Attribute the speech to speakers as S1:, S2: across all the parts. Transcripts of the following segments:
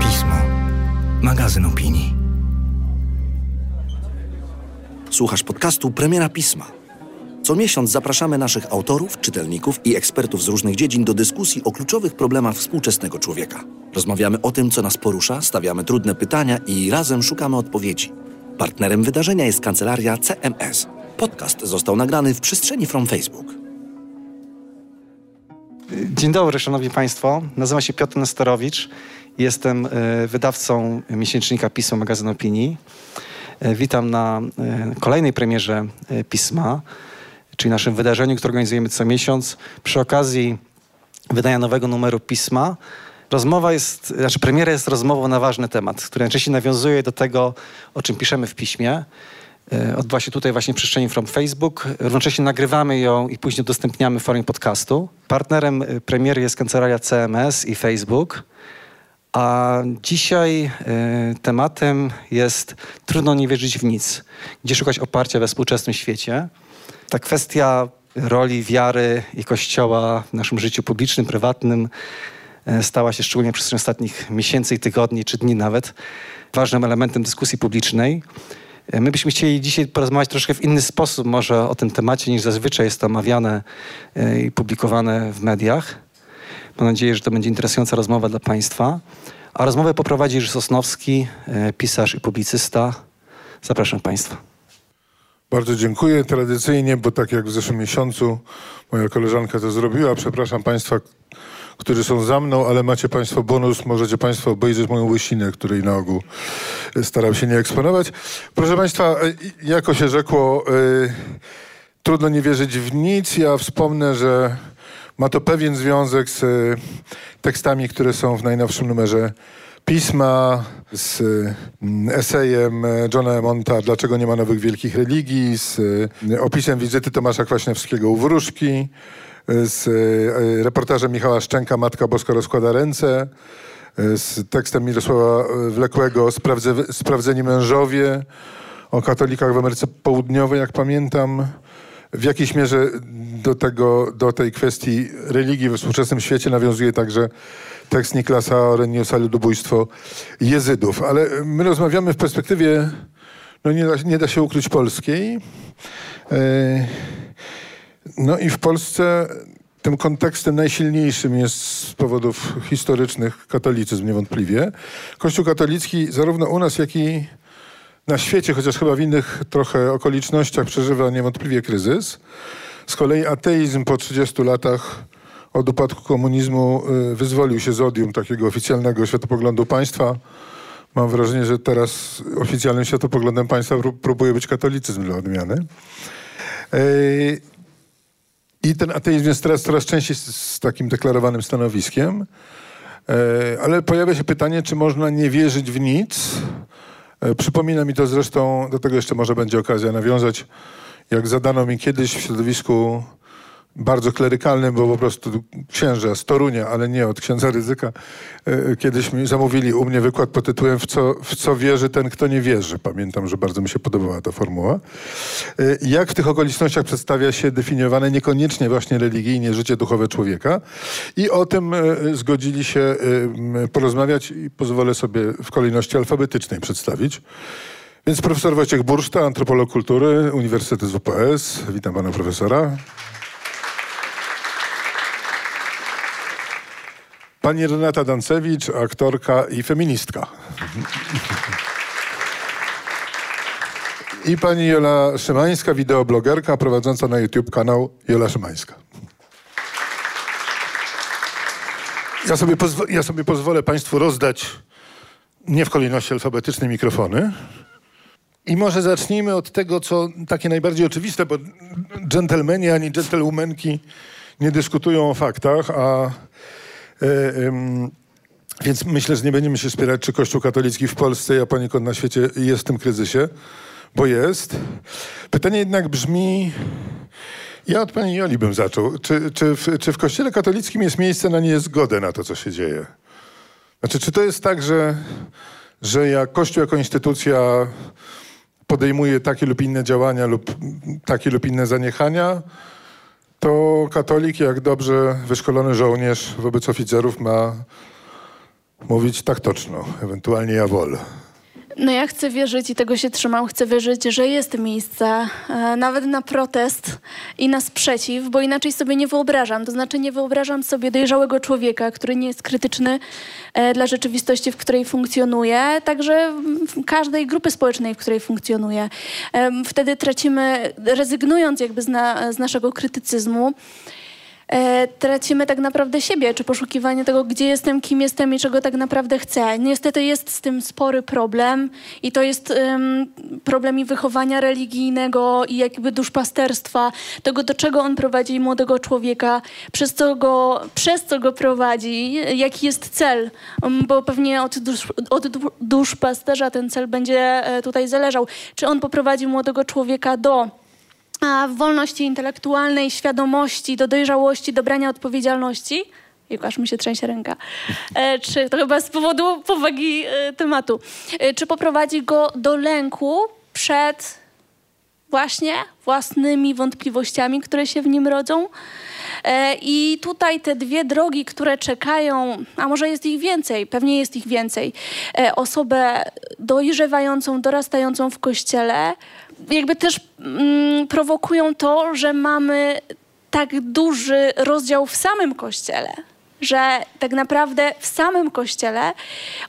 S1: Pismo. Magazyn opinii. Słuchasz podcastu Premiera Pisma. Co miesiąc zapraszamy naszych autorów, czytelników i ekspertów z różnych dziedzin do dyskusji o kluczowych problemach współczesnego człowieka. Rozmawiamy o tym, co nas porusza, stawiamy trudne pytania i razem szukamy odpowiedzi. Partnerem wydarzenia jest kancelaria CMS. Podcast został nagrany w przestrzeni From Facebook.
S2: Dzień dobry, szanowni państwo. Nazywam się Piotr Nesterowicz. Jestem e, wydawcą miesięcznika Pismo Magazyn Opinii. E, Witam na e, kolejnej premierze Pisma, czyli naszym wydarzeniu, które organizujemy co miesiąc. Przy okazji wydania nowego numeru Pisma rozmowa jest, znaczy premiera jest rozmową na ważny temat, który najczęściej nawiązuje do tego, o czym piszemy w piśmie. E, Odbywa się tutaj właśnie w przestrzeni From Facebook. Równocześnie nagrywamy ją i później udostępniamy w formie podcastu. Partnerem e, premiery jest kancelaria CMS i Facebook. A dzisiaj e, tematem jest trudno nie wierzyć w nic. Gdzie szukać oparcia we współczesnym świecie. Ta kwestia roli wiary i Kościoła w naszym życiu publicznym, prywatnym e, stała się szczególnie przez ostatnich miesięcy i tygodni, czy dni nawet, ważnym elementem dyskusji publicznej. E, My byśmy chcieli dzisiaj porozmawiać troszkę w inny sposób może o tym temacie, niż zazwyczaj jest to omawiane e, i publikowane w mediach. Mam nadzieję, że to będzie interesująca rozmowa dla Państwa. A rozmowę poprowadzi Jerzy Sosnowski, e, pisarz i publicysta. Zapraszam Państwa.
S3: Bardzo dziękuję. Tradycyjnie, bo tak jak w zeszłym miesiącu moja koleżanka to zrobiła, przepraszam Państwa, którzy są za mną, ale macie Państwo bonus, możecie Państwo obejrzeć moją łysinę, której na ogół staram się nie eksponować. Proszę Państwa, jako się rzekło, y, trudno nie wierzyć w nic. Ja wspomnę, że ma to pewien związek z tekstami, które są w najnowszym numerze pisma, z y, esejem Johna Monta Dlaczego nie ma nowych wielkich religii, z y, opisem wizyty Tomasza Kwaśniewskiego u Wróżki, y, z reportażem Michała Szczęka Matka Boska rozkłada ręce, z tekstem Mirosława Wlekłego Sprawdze, Sprawdzeni mężowie, o katolikach w Ameryce Południowej, jak pamiętam. W jakiejś mierze do, tego, do tej kwestii religii we współczesnym świecie nawiązuje także tekst Niklasa Oreniusa Ludobójstwo Jezydów. Ale my rozmawiamy w perspektywie, no nie da, nie da się ukryć, polskiej. Yy, No i w Polsce tym kontekstem najsilniejszym jest z powodów historycznych katolicyzm niewątpliwie. Kościół katolicki zarówno u nas, jak i na świecie, chociaż chyba w innych trochę okolicznościach przeżywa niewątpliwie kryzys. Z kolei ateizm po 30 latach od upadku komunizmu y, wyzwolił się z odium takiego oficjalnego światopoglądu państwa. Mam wrażenie, że teraz oficjalnym światopoglądem państwa pró- próbuje być katolicyzm dla odmiany. Yy, I ten ateizm jest teraz coraz częściej z, takim deklarowanym stanowiskiem. E, Ale pojawia się pytanie, czy można nie wierzyć w nic. Przypomina mi to zresztą, do tego jeszcze może będzie okazja nawiązać, jak zadano mi kiedyś w środowisku bardzo klerykalnym, bo po prostu księża z Torunia, ale nie od księdza Ryzyka, e, kiedyś mi zamówili u mnie wykład pod tytułem w co, w co wierzy ten, kto nie wierzy. Pamiętam, że bardzo mi się podobała ta formuła. E, Jak w tych okolicznościach przedstawia się definiowane niekoniecznie właśnie religijnie życie duchowe człowieka i o tym e, zgodzili się porozmawiać i pozwolę sobie w kolejności alfabetycznej przedstawić. Więc profesor Wojciech Burszta, antropolog kultury, Uniwersytet WPS. Witam pana profesora. Pani Renata Dancewicz, aktorka i feministka. I pani Jola Szymańska, wideoblogerka prowadząca na YouTube kanał Jola Szymańska. Ja sobie, ja sobie pozwolę Państwu rozdać, nie w kolejności alfabetycznej, mikrofony. I może zacznijmy od tego, co takie najbardziej oczywiste, bo dżentelmeni ani dżentelwomenki nie dyskutują o faktach, a więc myślę, że nie będziemy się spierać, czy Kościół katolicki w Polsce, a poniekąd na świecie jest w tym kryzysie, bo jest. Pytanie jednak brzmi, ja od pani Joli bym zaczął. Czy, czy, w, czy w Kościele katolickim jest miejsce na niezgodę na to, co się dzieje? Znaczy, czy to jest tak, że, że jak Kościół jako instytucja podejmuje takie lub inne działania lub takie lub inne zaniechania, to katolik, jak dobrze wyszkolony żołnierz wobec oficerów ma mówić tak toczno, ewentualnie ja wolę.
S4: No ja chcę wierzyć i tego się trzymam, chcę wierzyć, że jest miejsce e, nawet na protest i na sprzeciw, bo inaczej sobie nie wyobrażam. To znaczy nie wyobrażam sobie dojrzałego człowieka, który nie jest krytyczny e, dla rzeczywistości, w której funkcjonuje, także w każdej grupy społecznej, w której funkcjonuje. E, wtedy tracimy, rezygnując jakby z, na, z naszego krytycyzmu, e, tracimy tak naprawdę siebie, czy poszukiwanie tego, gdzie jestem, kim jestem i czego tak naprawdę chcę. Niestety jest z tym spory problem i to jest um, problem i wychowania religijnego i jakby duszpasterstwa, tego do czego on prowadzi młodego człowieka, przez co go, przez co go prowadzi, jaki jest cel, um, bo pewnie od, dusz, od duszpasterza ten cel będzie e, tutaj zależał. Czy on poprowadzi młodego człowieka do wolności intelektualnej, świadomości, do dojrzałości, do brania odpowiedzialności. Jego aż mi się trzęsie ręka. E, czy to chyba z powodu powagi e, tematu. E, czy poprowadzi go do lęku przed właśnie własnymi wątpliwościami, które się w nim rodzą? E, I tutaj te dwie drogi, które czekają, a może jest ich więcej, pewnie jest ich więcej, e, osobę dojrzewającą, dorastającą w kościele, jakby też mm, prowokują to, że mamy tak duży rozdział w samym kościele że tak naprawdę w samym kościele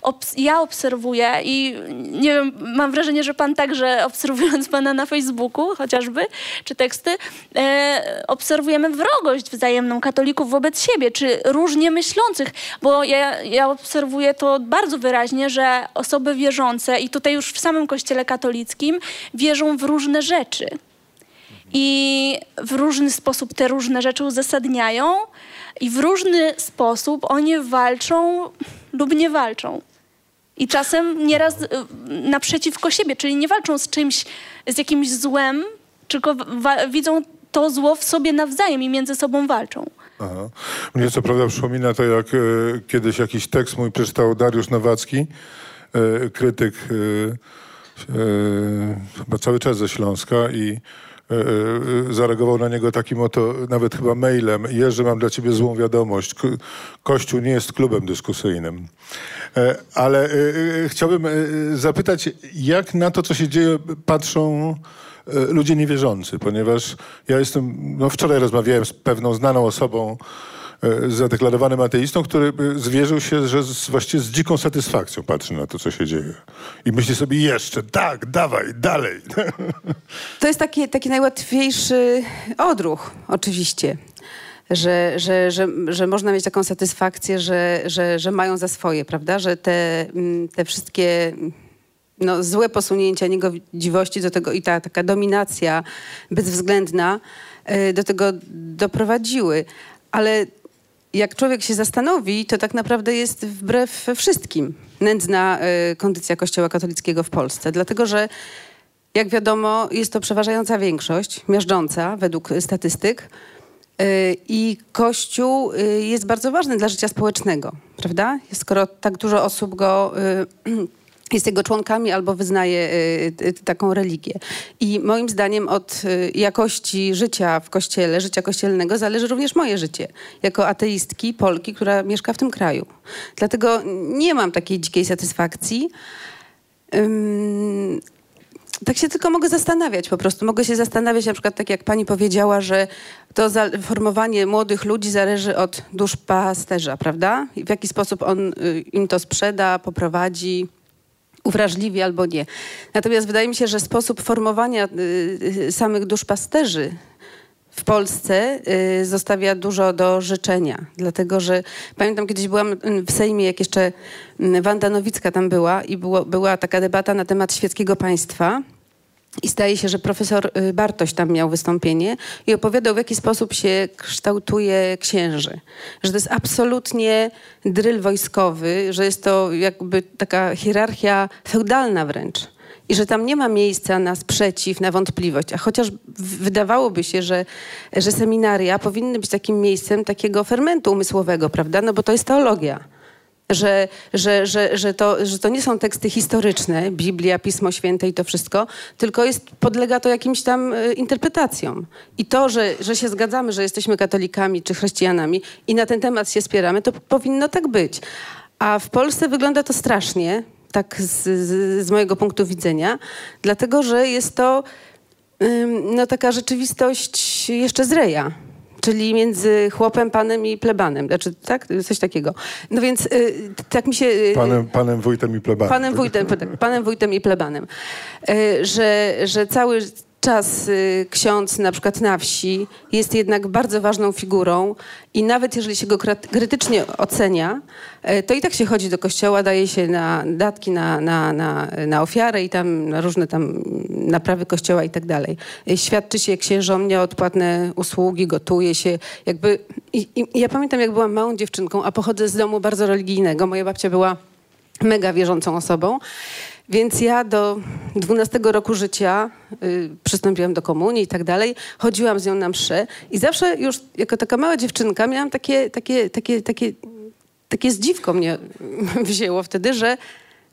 S4: obs ja obserwuję i nie wiem, mam wrażenie, że pan także obserwując pana na Facebooku chociażby, czy teksty, e, obserwujemy wrogość wzajemną katolików wobec siebie, czy różnie myślących, bo ja, ja obserwuję to bardzo wyraźnie, że osoby wierzące i tutaj już w samym kościele katolickim wierzą w różne rzeczy. I w różny sposób te różne rzeczy uzasadniają, i w różny sposób oni walczą lub nie walczą. I czasem nieraz y, naprzeciwko siebie, czyli nie walczą z czymś, z jakimś złem, tylko widzą to zło w sobie nawzajem i między sobą walczą. Aha.
S3: Mnie co prawda przypomina to, jak e, kiedyś jakiś tekst mój przeczytał Dariusz Nowacki, e, krytyk e, chyba cały czas ze Śląska i zareagował na niego takim oto, nawet chyba mailem. Jerzy, mam dla ciebie złą wiadomość. Kościół nie jest klubem dyskusyjnym. E, ale chciałbym zapytać, jak na to, co się dzieje, patrzą ludzie niewierzący, ponieważ ja jestem, no wczoraj rozmawiałem z pewną znaną osobą, E, zadeklarowanym ateistą, który zwierzył się, że z, właściwie z dziką satysfakcją patrzy na to, co się dzieje. I myśli sobie jeszcze, tak, dawaj, dalej.
S5: To jest taki, taki najłatwiejszy odruch, oczywiście. Że, że, że, że można mieć taką satysfakcję, że, że, że mają za swoje, prawda? Że te, mm, te wszystkie no, złe posunięcia niegodziwości do tego i ta taka dominacja bezwzględna e, do tego doprowadziły. Ale jak człowiek się zastanowi, to tak naprawdę jest wbrew wszystkim nędzna y, kondycja Kościoła katolickiego w Polsce. Dlatego, że jak wiadomo, jest to przeważająca większość, miażdżąca według statystyk. Y, I Kościół y, jest bardzo ważny dla życia społecznego, prawda? Skoro tak dużo osób go jest jego członkami albo wyznaje y, y, taką religię. I moim zdaniem od y, jakości życia w kościele, życia kościelnego zależy również moje życie. Jako ateistki, Polki, która mieszka w tym kraju. Dlatego nie mam takiej dzikiej satysfakcji. tak się tylko mogę zastanawiać po prostu. Mogę się zastanawiać na przykład tak jak pani powiedziała, że to formowanie młodych ludzi zależy od dusz pasterza, prawda? I w jaki sposób on im to sprzeda, poprowadzi uwrażliwi albo nie. Natomiast wydaje mi się, że sposób formowania y, y, samych duszpasterzy w Polsce y, zostawia dużo do życzenia. Dlatego, że pamiętam kiedyś byłam w Sejmie, jak jeszcze Wanda Nowicka tam była i było, była taka debata na temat świeckiego państwa. I zdaje się, że profesor y, Bartoś tam miał wystąpienie i opowiadał, w jaki sposób się kształtuje księży. Że to jest absolutnie dryl wojskowy, że jest to jakby taka hierarchia feudalna wręcz. I że tam nie ma miejsca na sprzeciw, na wątpliwość. A chociaż wydawałoby się, że, że seminaria powinny być takim miejscem takiego fermentu umysłowego, prawda? No bo to jest teologia. Że, że, że, że, to, że to nie są teksty historyczne, Biblia, Pismo Święte i to wszystko, tylko jest, podlega to jakimś tam e, interpretacjom. I to, że, że się zgadzamy, że jesteśmy katolikami czy chrześcijanami i na ten temat się spieramy, to powinno tak być. A w Polsce wygląda to strasznie, tak z, z, z mojego punktu widzenia, dlatego że jest to no, taka rzeczywistość jeszcze z reja czyli między chłopem, panem i plebanem. Znaczy, tak? Coś takiego. No więc y, tak mi się... Y,
S3: panem, panem wójtem i plebanem.
S5: Panem wójtem, tak, panem wójtem i plebanem. Y, że, że cały czas y, ksiądz na przykład na wsi jest jednak bardzo ważną figurą i nawet jeżeli się go krytycznie ocenia, y, to i tak się chodzi do kościoła, daje się na datki na, na, na, na ofiarę i tam na różne tam naprawy kościoła i tak dalej. Y, świadczy się księżom nieodpłatne usługi, gotuje się. Jakby, i, i ja pamiętam, jak byłam małą dziewczynką, a pochodzę z domu bardzo religijnego. Moja babcia była mega wierzącą osobą. Więc ja do 12 roku życia y, przystąpiłam do komunii i tak dalej. Chodziłam z nią na msze i zawsze już jako taka mała dziewczynka miałam takie, takie, takie, takie, takie zdziwko mnie wzięło wtedy, że,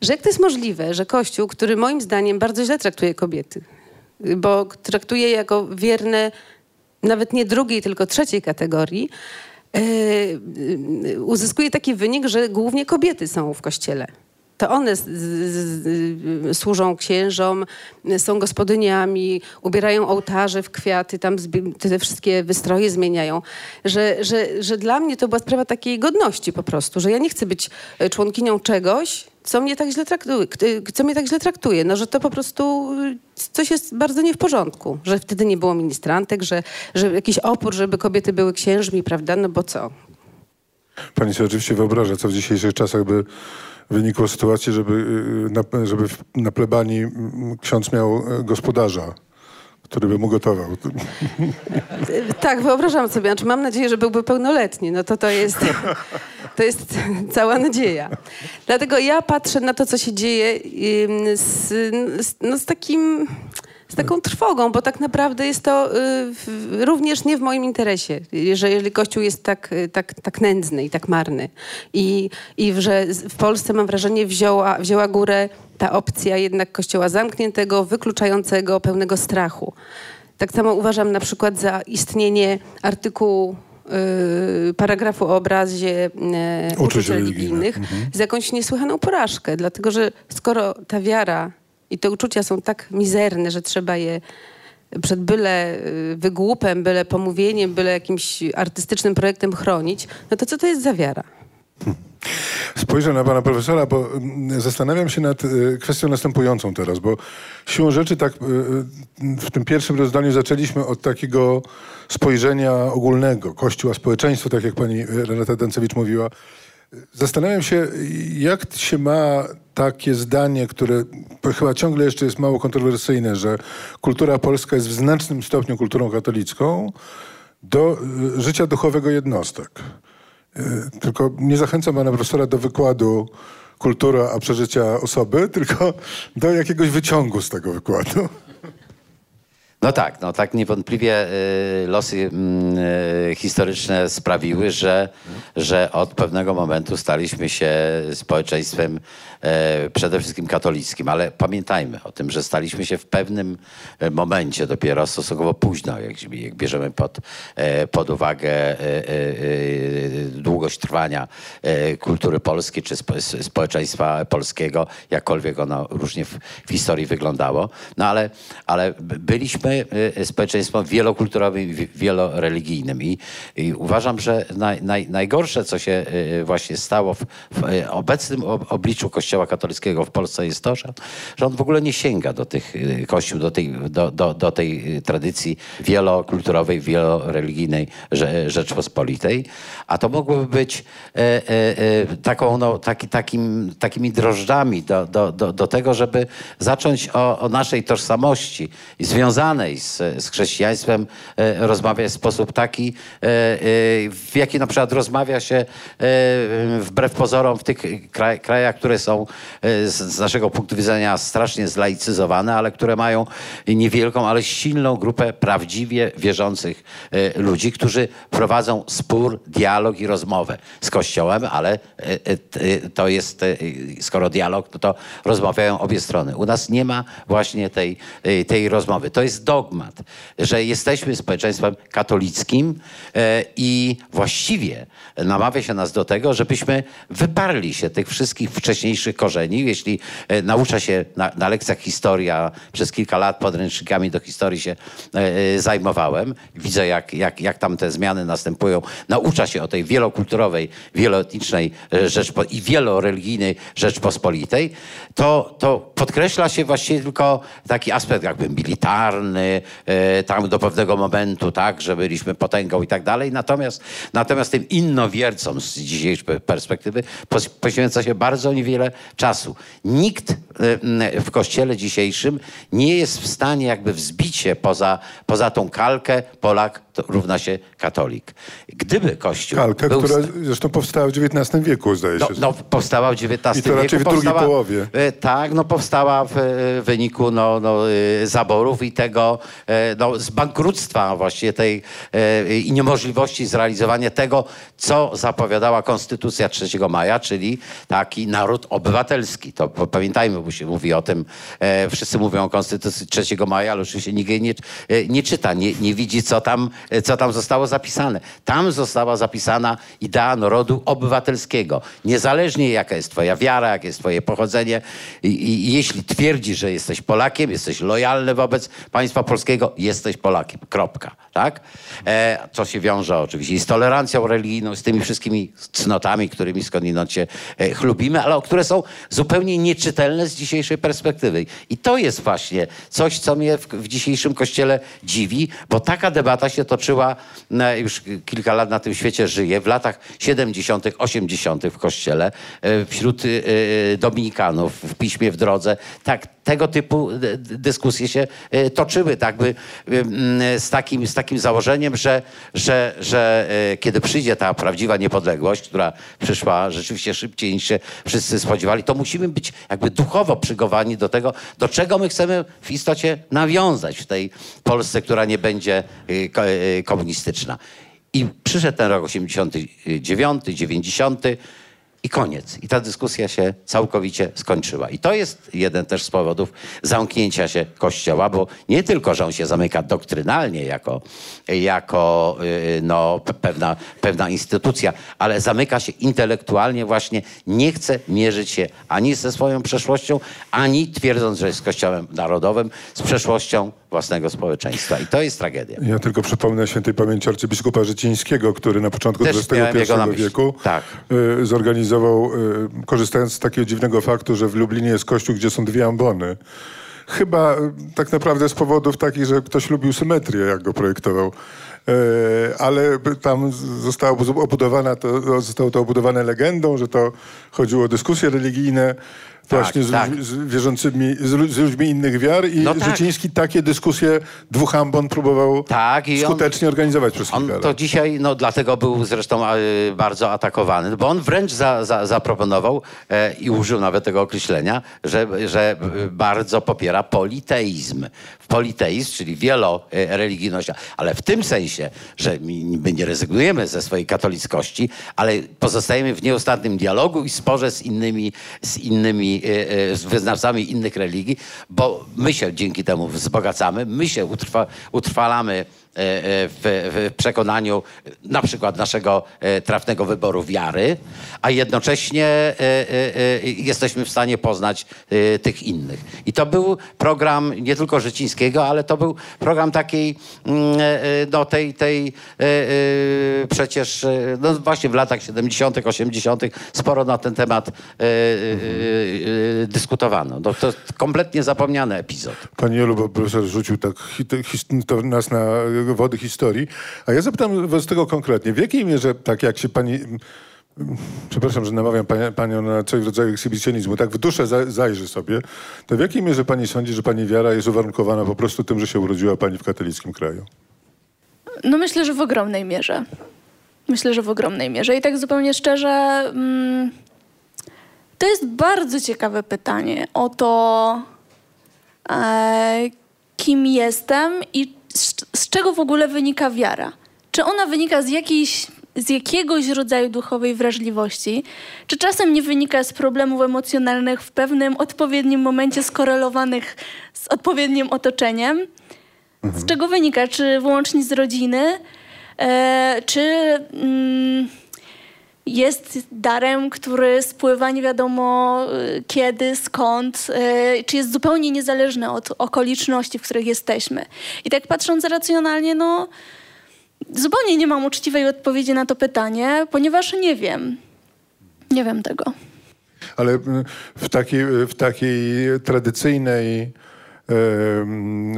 S5: że jak to jest możliwe, że Kościół, który moim zdaniem bardzo źle traktuje kobiety, bo traktuje je jako wierne nawet nie drugiej, tylko trzeciej kategorii, yy, uzyskuje taki wynik, że głównie kobiety są w kościele to one z, z, z, służą księżom, są gospodyniami, ubierają ołtarze w kwiaty, tam te wszystkie wystroje zmieniają. Że, że, że dla mnie to była sprawa takiej godności po prostu, że ja nie chcę być e, członkinią czegoś, co mnie tak źle traktuje, co mnie tak źle traktuje. No, że to po prostu e, coś jest bardzo nie w porządku, że wtedy nie było ministrantek, że, że jakiś opór, żeby kobiety były księżmi, prawda? No bo co?
S3: Pani sobie oczywiście wyobraża, co w dzisiejszych czasach by wynikło sytuacji, żeby, y, na, żeby na plebanii ksiądz miał e, gospodarza który by mu gotował.
S5: Tak, wyobrażam sobie. Znaczy, mam nadzieję, że byłby pełnoletni. No to to jest, to jest cała nadzieja. Dlatego ja patrzę na to, co się dzieje z, z, no z takim z taką trwogą, bo tak naprawdę jest to y, również nie w moim interesie, że jeżeli Kościół jest tak, y, tak, tak nędzny i tak marny. I, i że w Polsce mam wrażenie wzięła, wzięła górę ta opcja jednak Kościoła zamkniętego, wykluczającego, pełnego strachu. Tak samo uważam na przykład za istnienie artykułu Yy, paragrafu o obrazie yy, uczuć religijnych mhm. z jakąś niesłychaną porażkę, dlatego że skoro ta wiara i te uczucia są tak mizerne, że trzeba je przed byle y, wygłupem, byle pomówieniem, byle jakimś artystycznym projektem chronić, no to co to jest za wiara?
S3: Spojrzę na pana profesora, bo mm, zastanawiam się nad y, kwestią następującą teraz, bo siłą rzeczy tak y, w tym pierwszym rozdaniu zaczęliśmy od takiego spojrzenia ogólnego, Kościół, a społeczeństwo, tak jak pani Renata Dancewicz mówiła. Zastanawiam się, jak się ma takie zdanie, które chyba ciągle jeszcze jest mało kontrowersyjne, że kultura polska jest w znacznym stopniu kulturą katolicką, do y, życia duchowego jednostek. Y, tylko nie zachęcam pana profesora do wykładu kultura, a przeżycia osoby, tylko do jakiegoś wyciągu z tego wykładu.
S6: No tak, no tak niewątpliwie y, losy mm, y, historyczne sprawiły, że, że od pewnego momentu staliśmy się społeczeństwem e, przede wszystkim katolickim, ale pamiętajmy o tym, że staliśmy się w pewnym e, momencie dopiero stosunkowo późno, jak, jak bierzemy pod, e, pod uwagę długość trwania kultury polskiej czy społeczeństwa polskiego, jakkolwiek ono różnie w, w historii wyglądało. No ale, ale byliśmy jesteśmy społeczeństwem wielokulturowym i wieloreligijnym. I, i uważam, że naj, naj, najgorsze, co się y, właśnie stało w, w obecnym obliczu Kościoła katolickiego w Polsce jest to, że, że on w ogóle nie sięga do tych y, kościół, do tej, do, do, do tej y, tradycji wielokulturowej, wieloreligijnej Rzeczpospolitej. A to mogłoby być taką, no, taki, takim, takimi drożdżami do, do, do, do tego, żeby zacząć o, o naszej tożsamości związanej związanej z, z chrześcijaństwem e, rozmawiać w sposób taki, e, e, w jaki na przykład rozmawia się wbrew pozorom w tych kraj, krajach, które są z, naszego punktu widzenia strasznie zlaicyzowane, ale które mają niewielką, ale silną grupę prawdziwie wierzących ludzi, którzy prowadzą spór, dialog i rozmowę z Kościołem, ale to jest, skoro dialog, to, to rozmawiają obie strony. U nas nie ma właśnie tej, tej rozmowy. To jest dogmat, że jesteśmy społeczeństwem katolickim e, i właściwie namawia się nas do tego, żebyśmy wyparli się tych wszystkich wcześniejszych korzeni. Jeśli e, naucza się na, na lekcjach historia, przez kilka lat podręcznikami do historii się e, zajmowałem, widzę jak, jak, jak tam te zmiany następują, naucza się o tej wielokulturowej, wieloetnicznej Rzeczpo- i wieloreligijnej Rzeczpospolitej, to, to podkreśla się właściwie tylko taki aspekt jakby militarny, e, tam do pewnego momentu, tak, że byliśmy potęgą i tak dalej. Natomiast, natomiast tym innowiercom z dzisiejszej perspektywy poświęca się bardzo niewiele czasu. Nikt e, w kościele dzisiejszym nie jest w stanie jakby wzbić się poza, poza tą kalkę Polak równa się katolik. Gdyby Kościół
S3: Kalkę,
S6: był
S3: która zresztą powstała w XIX wieku, zdaje się.
S6: no, no, powstała w XIX
S3: I to raczej
S6: wieku.
S3: w drugiej
S6: powstała,
S3: połowie.
S6: E, tak, no powstała w wyniku no, no, zaborów i tego e, no, z bankructwa właściwie tej e, i niemożliwości zrealizowania tego, co zapowiadała Konstytucja 3 maja, czyli taki naród obywatelski. To pamiętajmy, bo się mówi o tym, e, wszyscy mówią o Konstytucji 3 maja, ale oczywiście nikt jej nie, nie czyta, nie, nie widzi, co tam, co tam zostało zapisane. Tam została zapisana idea narodu obywatelskiego. Niezależnie jaka jest twoja wiara, jakie jest twoje pochodzenie i, i jeśli twierdzisz, że jesteś Polakiem, jesteś lojalny wobec państwa polskiego, jesteś Polakiem. Kropka. Tak? E, co się wiąże oczywiście i z tolerancją religijną, z tymi wszystkimi cnotami, którymi skądinąd się e, chlubimy, ale które są zupełnie nieczytelne z dzisiejszej perspektywy. I to jest właśnie coś, co mnie w, w dzisiejszym kościele dziwi, bo taka debata się toczyła e, już kilka lat na tym świecie żyje, w latach 70., 80. w kościele, e, wśród e, e, dominikanów, w piśmie w drodze. Tak, tego typu d- dyskusje się e, toczyły, tak by mm, z takim, z takim założeniem, że, że, że e, kiedy przyjdzie ta prawdziwa niepodległość, która przyszła rzeczywiście szybciej niż się wszyscy spodziewali, to musimy być jakby duchowo przygotowani do tego, do czego my chcemy w istocie nawiązać w tej Polsce, która nie będzie e, komunistyczna. I przyszedł ten rok 89, 90 i koniec. I ta dyskusja się całkowicie skończyła. I to jest jeden też z powodów zamknięcia się Kościoła, bo nie tylko, że on się zamyka doktrynalnie jako, jako yy, no, pe- pewna, pewna instytucja, ale zamyka się intelektualnie właśnie, nie chce mierzyć się ani ze swoją przeszłością, ani twierdząc, że jest Kościołem narodowym, z przeszłością własnego społeczeństwa. I to jest tragedia.
S3: Ja tylko przypomnę świętej pamięci arcybiskupa Życińskiego, który na początku
S6: Też
S3: XXI wieku
S6: Tak.
S3: y, zorganizował, y, korzystając z takiego dziwnego faktu, że w Lublinie jest kościół, gdzie są dwie ambony. Chyba y, tak naprawdę z powodów takich, że ktoś lubił symetrię, jak go projektował. Y, Ale tam zostało obudowana to, zostało to obudowane legendą, że to chodziło o dyskusje religijne właśnie z,
S6: tak.
S3: z wierzącymi, z, lu- z ludźmi innych wiar i
S6: No tak.
S3: Życiński takie dyskusje dwóch ambon próbował
S6: Tak, i on-
S3: skutecznie organizować przez
S6: On to dzisiaj, no dlatego był zresztą e, bardzo atakowany, bo on wręcz za, za, zaproponował e, i użył nawet tego określenia, że, że bardzo popiera politeizm. Politeizm, czyli wieloreligijność, ale w tym sensie, że my nie rezygnujemy ze swojej katolickości, ale pozostajemy w nieustannym dialogu i sporze z innymi, z innymi e, e, z wyznawcami innych religii, bo my się dzięki temu wzbogacamy, my się utrwa, utrwalamy w, w przekonaniu e, na przykład naszego e, trafnego wyboru wiary, a jednocześnie e, e, e, jesteśmy w stanie poznać e, tych innych. I to był program nie tylko Życińskiego, ale to był program takiej, mm, e, e, no tej, tej e, e, przecież, e, no właśnie w latach 70., 80. sporo na ten temat e, e, e, dyskutowano. No, to kompletnie zapomniany epizod.
S3: Pani Jolu, bo profesor rzucił tak to nas na wody historii. A ja zapytam was tego konkretnie. W jakiej mierze, tak jak się pani przepraszam, że namawiam panią, panią na coś w rodzaju ekshibicjonizmu, tak w duszę za, zajrzy sobie, to w jakiej mierze pani sądzi, że pani wiara jest uwarunkowana po prostu tym, że się urodziła pani w katolickim kraju?
S4: No myślę, że w ogromnej mierze. Myślę, że w ogromnej mierze. I tak zupełnie szczerze, mm, to jest bardzo ciekawe pytanie o to, e, kim jestem i z, z czego w ogóle wynika wiara. Czy ona wynika z jakiejś z jakiegoś rodzaju duchowej wrażliwości, czy czasem nie wynika z problemów emocjonalnych w pewnym odpowiednim momencie skorelowanych z odpowiednim otoczeniem, z czego wynika? Czy wyłącznie z rodziny? E, czy mm, jest darem, który spływa nie wiadomo e, kiedy, skąd, e, czy jest zupełnie niezależny od okoliczności, w których jesteśmy. I tak patrząc racjonalnie, no zupełnie nie mam uczciwej odpowiedzi na to pytanie, ponieważ nie wiem. Nie wiem tego.
S3: Ale mm, w takiej, w takiej tradycyjnej